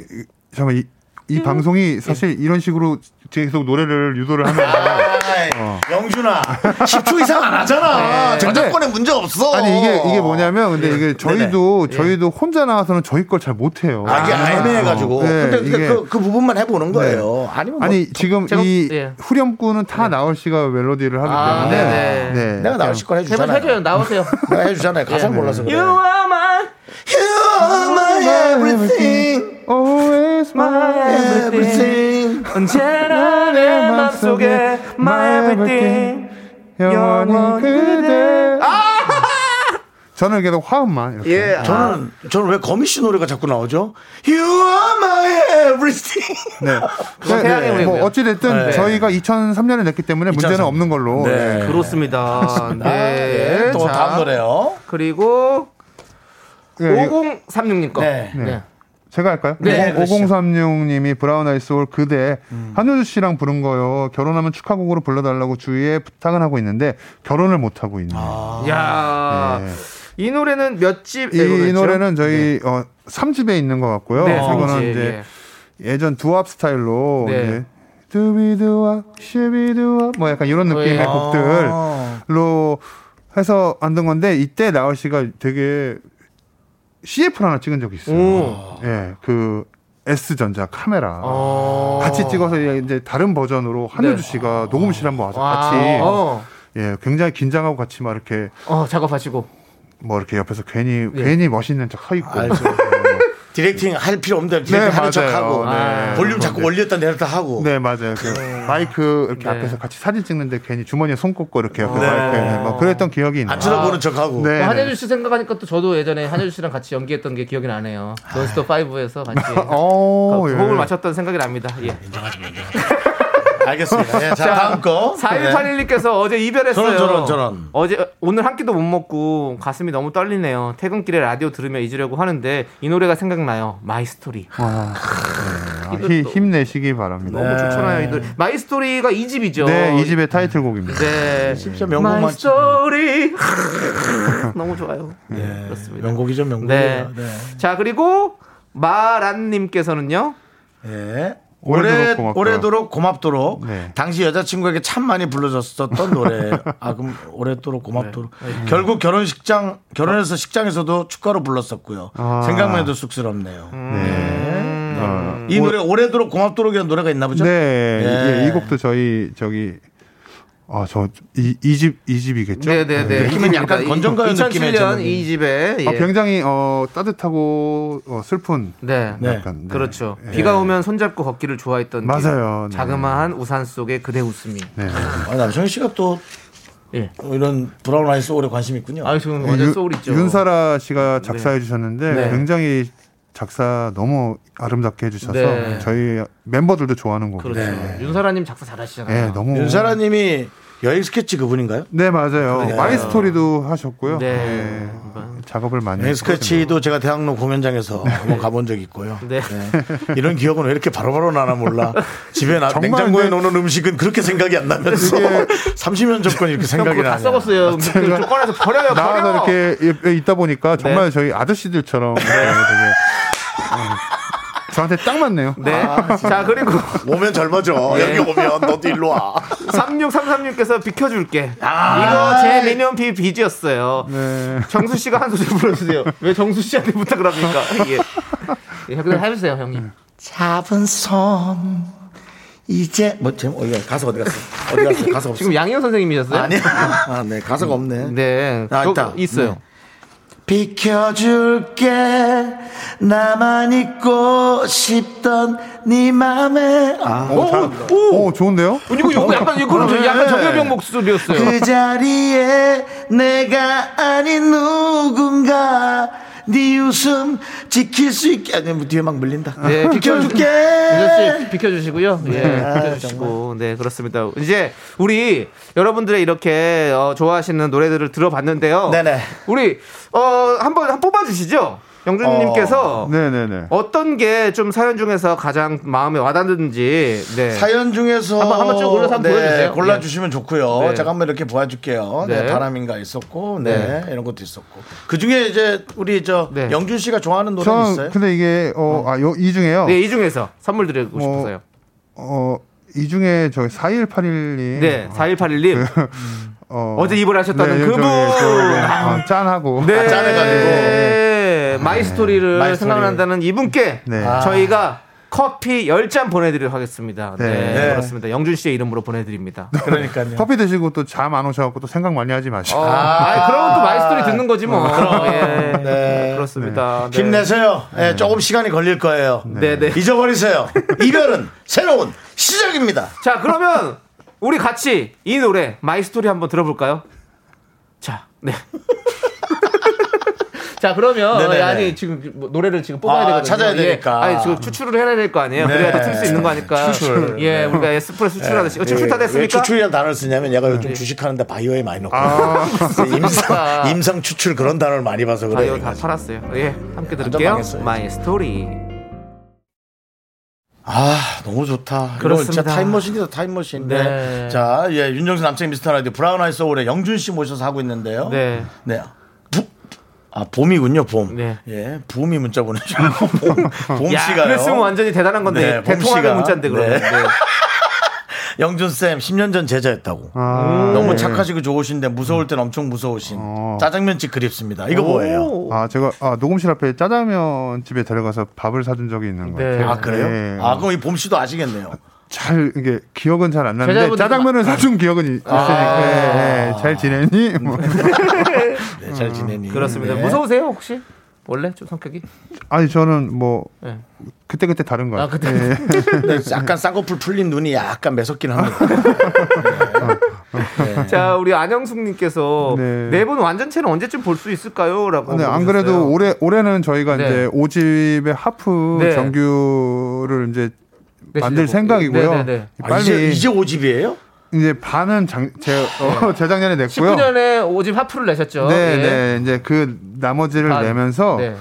잠깐만, 이, 이
음.
방송이 사실 이런 식으로 계속 노래를 유도를 하면.
아이, 영준아, 10초 이상 안 하잖아. 저작권에 문제 없어.
아니 이게 이게 뭐냐면 근데 이게 저희도
예.
저희도 혼자 나와서는 저희 걸 잘 못해요.
아, 이게 애매해가지고.
네,
근데
이게-
그, 그 부분만 해보는 거예요. 아니면 뭐
아니 지금
제가-
이
예.
후렴구는 다 나올 씨가 멜로디를 하기
아,
때문에
네네.
네,
내가 나올 시걸
제발
해주잖아요.
해줘요 나오세요
내가 해주잖아요. 가사를 몰라서 그래.
You are my
You are my everything.
Always
my everything 언제나 내 맘속에 my everything
영원히 그대. 저는 계속 화음만 이렇게.
예
저는, 저는 왜 거미 씨 노래가 자꾸 나오죠? You are my everything.
네.
태양의
네,
노래고요.
뭐 어찌 됐든
네.
저희가 2003년에 냈기 때문에 문제는
2003.
없는 걸로.
네.
네.
그렇습니다
네. 네또
자,
다음 노래요.
그리고
네, 이거
5036님 거
네.
네.
제가 할까요?
네,
5036님이 브라운 아이 소울 그대
음.
한효주 씨랑 부른 거요. 결혼하면 축하곡으로 불러달라고 주위에 부탁은 하고 있는데 결혼을 못 하고 있네요.
아.
야,
네.
이 노래는 몇 집
이, 노래는 저희 어, 3집에 있는 것 같고요.
네,
이거는 이제
예.
예전 두압 스타일로
네.
이제 두비두압 쉐비두압 뭐 약간 이런 느낌의
예.
곡들로 해서 만든 건데 이때 나얼 씨가 되게 CF를 하나 찍은 적이 있어요.
오.
예, 그 S전자 카메라.
어.
같이 찍어서 이제 다른 버전으로 한효주
네.
씨가 녹음실 한번 와서
와,
같이
어.
예 굉장히 긴장하고 같이 막 이렇게
어, 작업하시고
뭐 이렇게 옆에서 괜히 괜히 멋있는 척 서 있고.
알죠. directing 할 필요 없는데 directing
네,
하는 척
맞아요.
하고
네.
볼륨 자꾸
네.
올렸다 내렸다 하고
네 맞아요. 그 마이크 이렇게
네.
앞에서 같이 사진 찍는데 괜히 주머니에 손 꽂고 이렇게 옆에
네.
마이크에 뭐 그랬던 기억이 있네요.
안 쳐다보는 척 하고
네.
또 한혜주 씨 생각하니까 또 저도 예전에 한효주 씨랑 같이 연기했던 게 기억이 나네요. 논스톱 5에서 같이
어, 예.
호흡을 맞췄던 생각이 납니다. 예.
알겠습니다. 예, 자, 다음 거.
4181님께서 어제 이별했어요.
저런, 저런, 저런.
어제 오늘 한 끼도 못 먹고 가슴이 너무 떨리네요. 퇴근길에 라디오 들으며 잊으려고 하는데 이 노래가 생각나요. My Story.
아, 네. 아, 힘- 힘내시기 바랍니다.
너무 좋잖아요. 이 노래. My Story가 2집이죠.
네, 2집의 타이틀곡입니다.
네.
진짜 명곡만
My Story. 너무 좋아요.
네,
그렇습니다.
명곡이죠, 명곡이에요.
네.
네.
자, 그리고 마란님께서는요.
예.
오래도록
오래,
고맙도록.
오래도록 고맙도록
네.
당시 여자친구에게 참 많이 불러줬었던 노래. 아 그럼 오래도록 고맙도록. 결국 결혼식장 결혼해서 식장에서도 축가로 불렀었고요.
아.
생각만 해도 쑥스럽네요.
네. 어,
이 노래 오래도록 고맙도록이라는 노래가 있나 보죠?
네,
예.
예, 이 곡도 저희 저기 아 저 이 이집 이 집이겠죠?
네네네.
느낌은 약간 건전가요 느낌의
2007년
제목이.
이 집에. 예.
아, 굉장히 어 따뜻하고 어, 슬픈
네.
네.
약간 네.
그렇죠.
예.
비가 오면 손잡고 걷기를 좋아했던
맞아요.
길.
네.
자그마한 우산 속에 그대 웃음이.
네.
아, 남성희 씨가 또
예.
이런 브라운 아이 소울에 관심 있군요.
아, 지금 완전
윤-
소울 있죠.
윤사라 씨가 작사해 주셨는데
네.
굉장히 작사 너무 아름답게 해주셔서
네.
저희 멤버들도 좋아하는 곡.
그렇죠.
네.
윤사라님 작사 잘하시잖아요.
네, 너무
윤사라님이 여행 스케치 그분인가요?
네 맞아요.
네.
My Story도 하셨고요.
네.
네. 작업을 많이.
여행 스케치도 제가 대학로 공연장에서 한번 가본 적이 있고요.
네.
이런 기억은 왜 이렇게 바로바로 나나 몰라. 집에 나, 냉장고에 놓는 음식은 그렇게 생각이 안 나면서 30년 전 건 이렇게
형
생각이
그거 다. 썩었어요. 쪼꺼내서 버려요.
나와서
버려.
이렇게 이- 있다 보니까 정말
네.
저희 아저씨들처럼 네, 되게 어, 저한테 딱 맞네요.
네. 자, 그리고
오면 젊어져.
네.
여기 오면 너도 일로 와.
3633님께서 비켜줄게.
아.
이거 제 미니언피 비지였어요.
네.
정수 씨가 한 소절 불러주세요. 왜 정수 씨한테 부탁을 합니까? 예. 예, 그냥 해주세요, 형님.
잡은 손 이제 뭐 제목 어디 가사 어디 갔어? 어디 갔어? 가사 없어.
지금 양희영 선생님이셨어요?
아니야. 아, 네. 가사가 없네.
네.
아,
저-
있다.
있어요.
네. 비켜줄게 나만 있고 싶던 네 맘에 아,
오, 잘, 오, 좋은데요?
이거, 이거 약간, 이거
네.
약간 정여병 목소리였어요.
그 자리에 내가 아닌 누군가 네 웃음 지킬 수 있게 아니 뭐 뒤에 막 밀린다
네,
비켜줄게
윤정 씨 비켜주시고요. 예,
아,
비켜주시고. 네, 그렇습니다. 이제 우리 여러분들의 이렇게 어, 좋아하시는 노래들을 들어봤는데요.
네네.
우리 어, 한번 한 뽑아주시죠. 영준님께서
네네네.
어떤 게 좀 사연 중에서 가장 마음에 와닿는지. 네.
사연 중에서
한번- 한번 쭉 올려서 한번 보여주세요.
골라주시면 좋고요.
네.
제가 한번 이렇게 보여줄게요. 네.
네.
바람인가 있었고, 네. 이런 것도 있었고. 그 중에 이제 우리 저
네.
영준 씨가 좋아하는 노래
저는
있어요?
근데 이게 어, 아, 요, 이 중에요.
네, 이 중에서 선물 드리고
뭐,
싶어서요.
어, 이 중에 저 4181님.
네, 4181님.
어,
어제 이별 하셨다는
네,
그분.
저기, 저기, 아, 짠하고.
네.
아, 짠해가지고.
My Story를
My.
생각난다는 이분께
네.
아.
저희가 커피 10잔 보내드리도록 하겠습니다. 네.
네.
네.
그렇습니다. 영준 씨의 이름으로 보내드립니다.
그러니까요.
커피 드시고 또 잠 안 오셔갖고 또 생각 많이 하지 마시고.
어, 아, 그러면 또 My Story 듣는 거지 뭐. 예.
네.
그렇습니다. 네.
힘내세요. 예, 조금 시간이 걸릴 거예요.
네, 네.
잊어버리세요. 이별은 새로운 시작입니다.
자, 그러면 우리 같이 이 노래 My Story 한번 들어볼까요? 자, 네. 자, 그러면
네네네.
아니 지금 뭐 노래를 지금 뽑아야
아,
되거든요.
찾아야
예.
되니까.
아니 지금 추출을 해야 될 거 아니에요.
네.
그래야 틀수 있는 거 아니까.
추출.
예, 우리가 에스프레소 추출하듯이. 어, 추출 다
예, 왜
됐습니까? 네.
추출이라는 단어를 쓰냐면 얘가 요즘 주식하는데 바이오에 많이 넣고
아.
임상, 임상 추출 그런 단어를 많이 봐서 그래요.
바이오 다 팔았어요. 예, 함께 들을게요. My Story.
아 너무 좋다.
그렇습니다.
진짜 타임머신이다 타임머신. 네.
네.
자, 예, 윤정수 남창희 미스터 라디오 Brown Eyed Soul의 영준 씨 모셔서 하고 있는데요.
네.
네. 부, 아 봄이군요 봄.
네.
예, 봄이 문자 보내주고 봄, 봄
야,
씨가요.
그랬으면 완전히 대단한 건데
네, 봄
대통합의
씨가.
문자인데 그러면.
네.
네.
영준 쌤 10년 전 제자였다고.
아,
너무 착하시고 좋으신데 무서울 땐 엄청 무서우신
어.
짜장면집 그립습니다. 이거 뭐예요?
아, 제가 아, 녹음실 앞에 짜장면 집에 데려가서 밥을 사준 적이 있는 것
네.
같아요.
아 그래요?
네.
아 그럼 이 봄 씨도 아시겠네요.
잘 이게 기억은 잘 안 나는데 짜장면을 사준 기억은 있- 있으니까 예, 예, 잘 지내니? 뭐.
네, 잘 지내니.
그렇습니다.
네.
무서우세요 혹시? 원래 좀 성격이?
아니 저는 뭐
네.
그때 그때 다른 거
아. 그때.
예.
네, 약간 쌍꺼풀 풀린 눈이 약간 매섭긴 합니다.
자, 우리 안영숙님께서
네.
네분 완전체는 언제쯤 볼 수 있을까요?라고.
네, 안 그래도 올해 올해는 저희가
네.
이제 5집의 하프
네.
정규를 이제 만들
내시려고.
생각이고요.
네, 네, 네.
아,
빨리
이제
이제,
이제 오집이에요?
반은 장, 제, 어, 재작년에 냈고요.
19년에 오집 하프를 내셨죠.
네,
예.
네, 이제 그 나머지를
반.
내면서
네.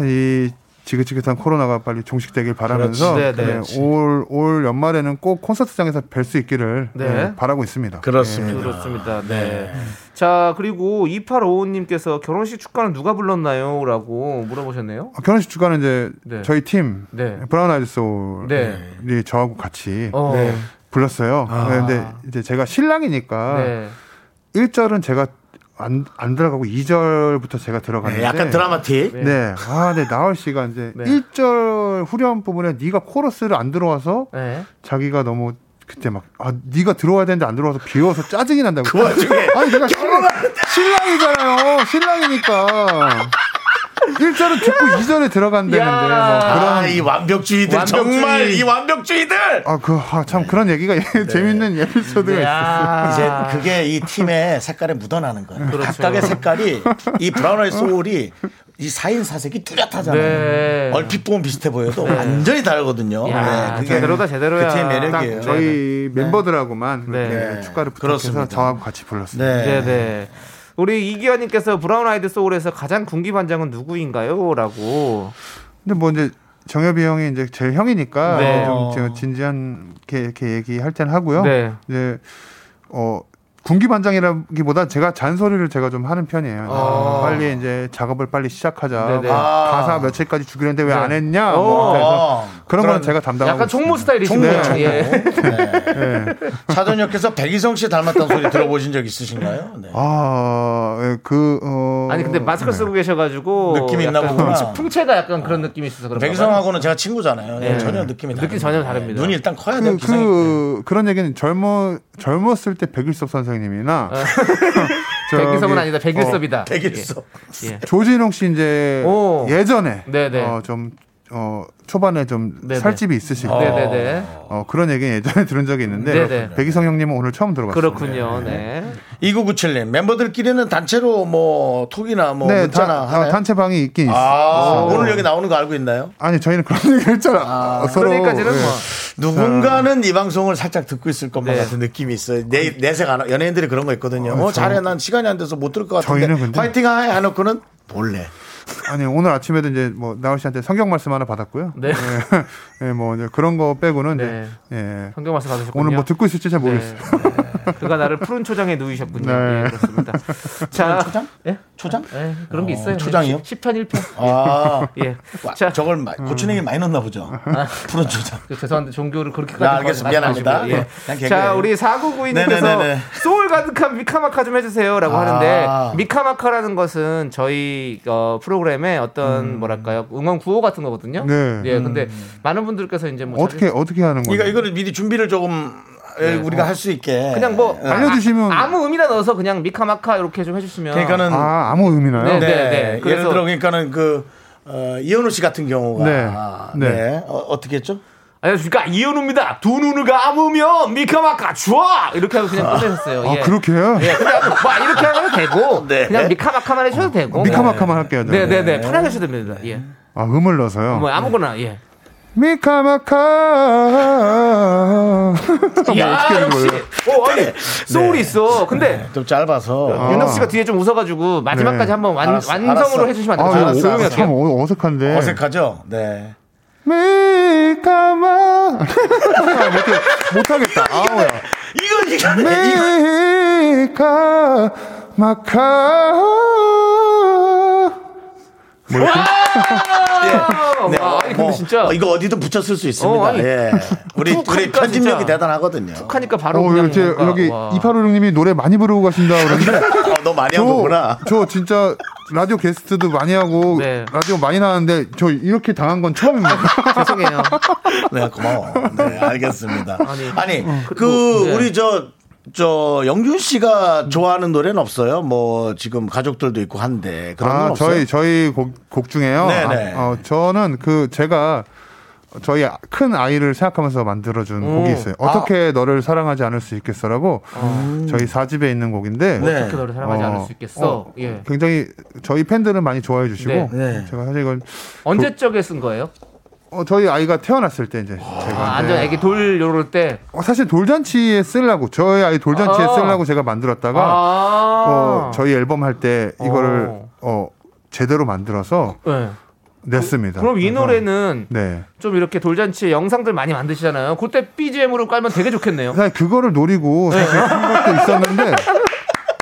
이 지긋지긋한 코로나가 빨리 종식되길 바라면서
그렇지. 네, 네.
네, 연말에는 꼭 콘서트장에서 뵐 수 있기를
네.
네, 바라고 있습니다.
그렇습니다.
그렇습니다. 네. 자, 그리고 2855님께서 결혼식 축가는 누가 불렀나요? 라고 물어보셨네요.
어, 결혼식 주가는 이제
네.
저희 팀
네.
브라운 아이드 소울이
네.
저하고 같이
어.
네, 불렀어요. 근데 이제 제가 신랑이니까
네.
1절은 제가 안, 안 들어가고 2절부터 제가 들어갔는데
네, 약간 드라마틱.
네. 아, 네. 나얼 씨가 이제
네.
1절 후렴 부분에 네가 코러스를 안 들어와서
네.
자기가 너무 그때 막 아, 네가 들어와야 되는데 안 들어와서 비워서 짜증이 난다고.
그 와중에
아니, 내가 신랑, 신랑이잖아요. 신랑이니까. 1절은 듣고 2절에 들어간다는데 뭐
아,
그런
이 완벽주의들
완벽주의.
정말 이 완벽주의들.
아, 그, 아, 참, 그런 얘기가 재밌는 에피소드가 있었어요.
야.
이제 그게 이 팀의 색깔에 묻어나는 거예요.
그렇죠.
각각의 색깔이 이 Brown Eyed Soul이 이 4인 4색이 뚜렷하잖아요.
네.
얼핏 보면 비슷해 보여도 완전히 다르거든요.
야,
네,
제대로다, 제대로야.
그 팀의 매력이에요.
딱 저희 멤버들하고만
네.
그렇게 축가를
그렇습니다.
부탁해서 저하고 같이.
네.
네, 네. 우리 이기현님께서 Brown Eyed Soul에서 가장 군기반장은 누구인가요? 라고.
근데 뭐 이제 정엽이 형이 이제 제일 형이니까
네.
좀 제가 진지한 게 이렇게 얘기할 때는 하고요.
네.
이제 어 군기 반장이라기보다 제가 잔소리를 제가 좀 하는 편이에요.
아.
빨리 이제 작업을 빨리 시작하자.
네네.
뭐
아.
가사 며칠까지 주기로 했는데 왜안
네.
했냐?
오.
뭐 그래서
어,
그런 건
그런
제가 담당하고
약간 총무
있습니다.
스타일이시네요.
총무,
예.
네. 차전역에서 백이성 씨 닮았다는 소리 들어보신 적 있으신가요? 네.
아, 예, 그 어.
아니 근데 마스크 쓰고 계셔가지고
느낌이 있나 보구나.
풍채가 약간 그런 느낌이 있어서 그런가 봐요.
백이성하고는 제가 친구잖아요. 네,
네.
전혀 느낌이 다릅니다.
전혀 다릅니다.
눈이 일단 커야
그,
돼요. 기성이.
그 그런 얘기는 젊어 젊었을 때 백일섭 선생님이나
아. 백일섭은 아니다. 백일섭이다.
백일섭.
예. 예.
조진웅 씨 이제
오.
예전에
네네.
어, 좀 어, 초반에 좀
네네.
살집이 있으실 때
네네네.
어, 그런 얘기 예전에 들은 적이 있는데
네네.
백이성 형님은 오늘 처음 들어봤어요.
그렇군요. 네.
2997님 멤버들끼리는 단체로 뭐 톡이나 뭐
네,
문자나
다,
하나요?
아, 단체 방이 있긴 있어요.
아, 오늘 여기 나오는 거 알고 있나요?
아니 저희는 그런 얘기 했잖아. 어, 서로
그러니까지는
예.
뭐
누군가는 이 방송을 살짝 듣고 있을 것만
네.
같은 느낌이 있어요. 내, 내색 안, 하- 연예인들이 그런 거 있거든요. 어,
저-
잘해. 난 시간이 안 돼서 못 들을 것 같은데.
저희는 근데-
화이팅 하해 해놓고는 몰래.
아니 오늘 아침에도 이제 뭐 나올 씨한테 성경 말씀 하나 받았고요.
네.
예, 예, 뭐 이제 그런 거 빼고는
네.
이제 예.
성경 말씀 받으셨군요.
오늘 뭐 듣고 있을지 잘
네.
모르겠어요.
네. 그가 나를 푸른 초장에 누이셨군요.
네.
예, 그렇습니다. 자,
초장?
예?
초장?
예, 그런 게 있어요.
초장이요?
10편 1편.
아.
예.
와,
자,
저걸 마- 고추냉이 많이 넣나 보죠. 푸른 초장.
그 죄송한데 종교를 그렇게까지
아, 알겠습니다. 미안합니다.
예. 자, 우리 4992님께서
네네네네.
소울 가득한 미카마카 좀 해주세요라고
아.
하는데 미카마카라는 것은 저희 어, 프로그램의 어떤 뭐랄까요 응원 구호 같은 거거든요.
네.
예, 근데 많은 분들께서 이제 뭐
어떻게 어떻게 하는 거예요?
이거, 이거를 미리 준비를 조금 우리가 할 수 있게.
그냥 뭐
네.
알려주시면-
아, 무 의미나 넣어서 그냥 미카마카 이렇게 좀 해주시면
그러니까는
아 아무 의미나요?
네,
네,
네, 네.
예를 들어 그러니까는 그 어, 이현우 씨 같은 경우가
네.
네.
네.
어, 어떻게 했죠?
안녕하십니까 이현우입니다. 두 눈을 감으면 미카마카 좋아 이렇게 하고 그냥 끝내셨어요.
아
예.
그렇게 해요?
예, 그냥 뭐 이렇게 하면 되고
네.
그냥 미카마카만 해주셔도 되고
미카마카만 할게요. 저는.
네, 네, 네. 편하게 하셔도 됩니다. 예.
아 음을 넣어서요.
뭐 아무거나 예.
미카마카.
야,
어떻게 하는
역시.
거예요?
어, 아니, 소울이 있어. 근데
좀 짧아서.
윤혁 씨가 뒤에 좀 웃어가지고 마지막까지
네.
한번 완,
알았어,
완성으로
알았어.
해주시면 아안 돼요?
이거
조용히
어, 참. 어- 어색한데.
어색하죠? 네.
미카마. 못해, 못하겠다. 아우야.
이건 이거
미카마카. 뭐 이렇게?
네,
와, 아니, 근데
뭐,
진짜.
어, 이거 어디도 붙였을 수 있습니다.
어, 아니,
예. 우리
툭
우리 편집력이
진짜.
대단하거든요.
하니까 바로
어,
그냥
이제
뭔가,
여기
와.
2856님이 노래 많이 부르고 가신다 그러는데
어, 너 많이 한 거구나.
저, 저 진짜 라디오 게스트도 많이 하고
네.
라디오 많이 나왔는데 저 이렇게 당한 건 처음입니다.
죄송해요.
네, 고마워. 네, 알겠습니다.
아니,
아니, 그,
그리고, 네.
우리 저, 저, 영준 씨가 좋아하는 노래는 없어요? 뭐, 지금 가족들도 있고 한데. 그런 건
아,
없어요?
저희 저희 곡, 곡 중에요.
네네.
어, 저는 그 제가 저희 큰 아이를 생각하면서 만들어준
오.
곡이 있어요. 어떻게 너를 사랑하지 않을 수 있겠어라고 저희 4집에 있는 곡인데
네.
어떻게 너를 사랑하지
어,
않을 수 있겠어?
어,
예.
굉장히 저희 팬들은 많이 좋아해 주시고
네.
네.
제가 사실 이건
언제적에 쓴 거예요?
어, 저희 아이가 태어났을 때 이제 제가
아,
이제
완전 애기 돌 요럴 때.
어, 사실 돌잔치에 쓰려고 저희 아이 돌잔치에
아.
쓰려고 제가 만들었다가
아.
어, 저희 앨범 할 때 이거를
어.
어, 제대로 만들어서
네.
냈습니다.
그럼 이 노래는
네.
좀 이렇게 돌잔치 영상들 많이 만드시잖아요. 그때 BGM으로 깔면 되게 좋겠네요.
사실 그거를 노리고 사실 한 것도 있었는데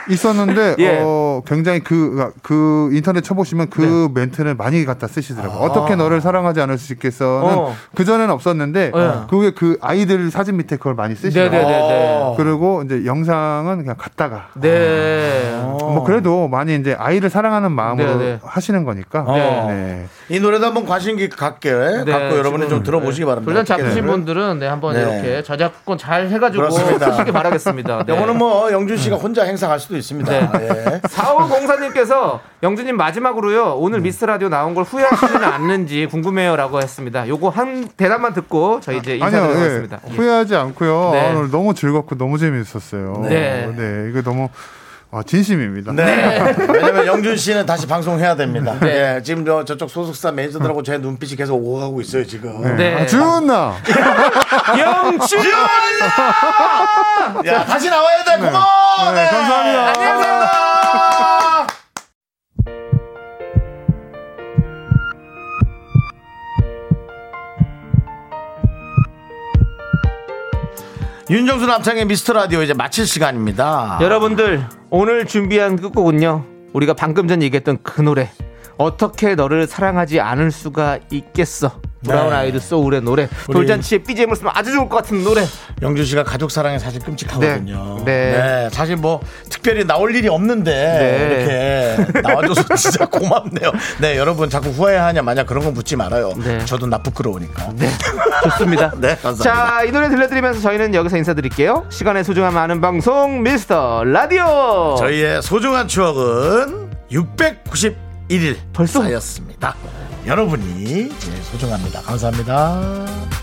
있었는데
예.
어 굉장히 그그 인터넷 쳐보시면 그 멘트를 많이 갖다 쓰시더라고. 요 어떻게 너를 사랑하지 않을 수 있겠어는
아. 어.
그 전에는 없었는데
네.
그게 그 아이들 사진 밑에 그걸 많이 쓰시더라고요.
네네네네.
그리고 이제 영상은 그냥 갖다가
네.
뭐 그래도 많이 이제 아이를 사랑하는 마음으로
네, 네.
하시는 거니까.
네.
네.
이 노래도 한번 관심 깊게 갖게 갖고 여러분이 좀 들어보시기 바랍니다.
네. 아프신
되는
분들은 네, 한번
네.
이렇게 저작권 잘 해가지고. 쓰시기 바라겠습니다. 네.
요거는 뭐 영준 씨가 혼자 행사할 수도 있습니다.
네.
예.
4504님께서 영주님 마지막으로요 오늘 미스 라디오 나온 걸 후회하시지는 않는지 궁금해요라고 했습니다. 요거 한 대답만 듣고 저희 이제 인사드리겠습니다.
예, 후회하지 않고요.
네.
아, 오늘 너무 즐겁고 너무 재미있었어요.
네.
네, 이거 너무 아, 진심입니다.
네. 왜냐면 영준 씨는 다시 방송해야 됩니다.
네.
예, 지금 저, 저쪽 소속사 매니저들하고 제 눈빛이 계속 오가고 있어요, 지금.
네.
아, 준나
영주
야, 다시 나와야 돼, 고마워!
네, 감사합니다.
안녕하세요.
윤정수 남창의 미스터 라디오 이제 마칠 시간입니다.
여러분들 오늘 준비한 끝곡은요 우리가 방금 전 얘기했던 그 노래 어떻게 너를 사랑하지 않을 수가 있겠어 브라운
네.
아이드 소울의 노래 돌잔치에 BGM을 쓰면 아주 좋을 것 같은 노래
영준 씨가 가족 사랑이 사실 끔찍하거든요.
네. 네.
사실 뭐 특별히 나올 일이 없는데
네.
이렇게 나와줘서 진짜 고맙네요. 네, 여러분 자꾸 후회하냐 마냐 그런 건 묻지 말아요.
네.
저도 나 부끄러우니까.
좋습니다
네, 감사합니다.
자이 노래 들려드리면서 저희는 여기서 인사드릴게요 시간의 소중함 아는 방송 미스터 라디오
저희의 소중한 추억은 691일
벌써?
쌓였습니다. 여러분이 제일 소중합니다. 감사합니다.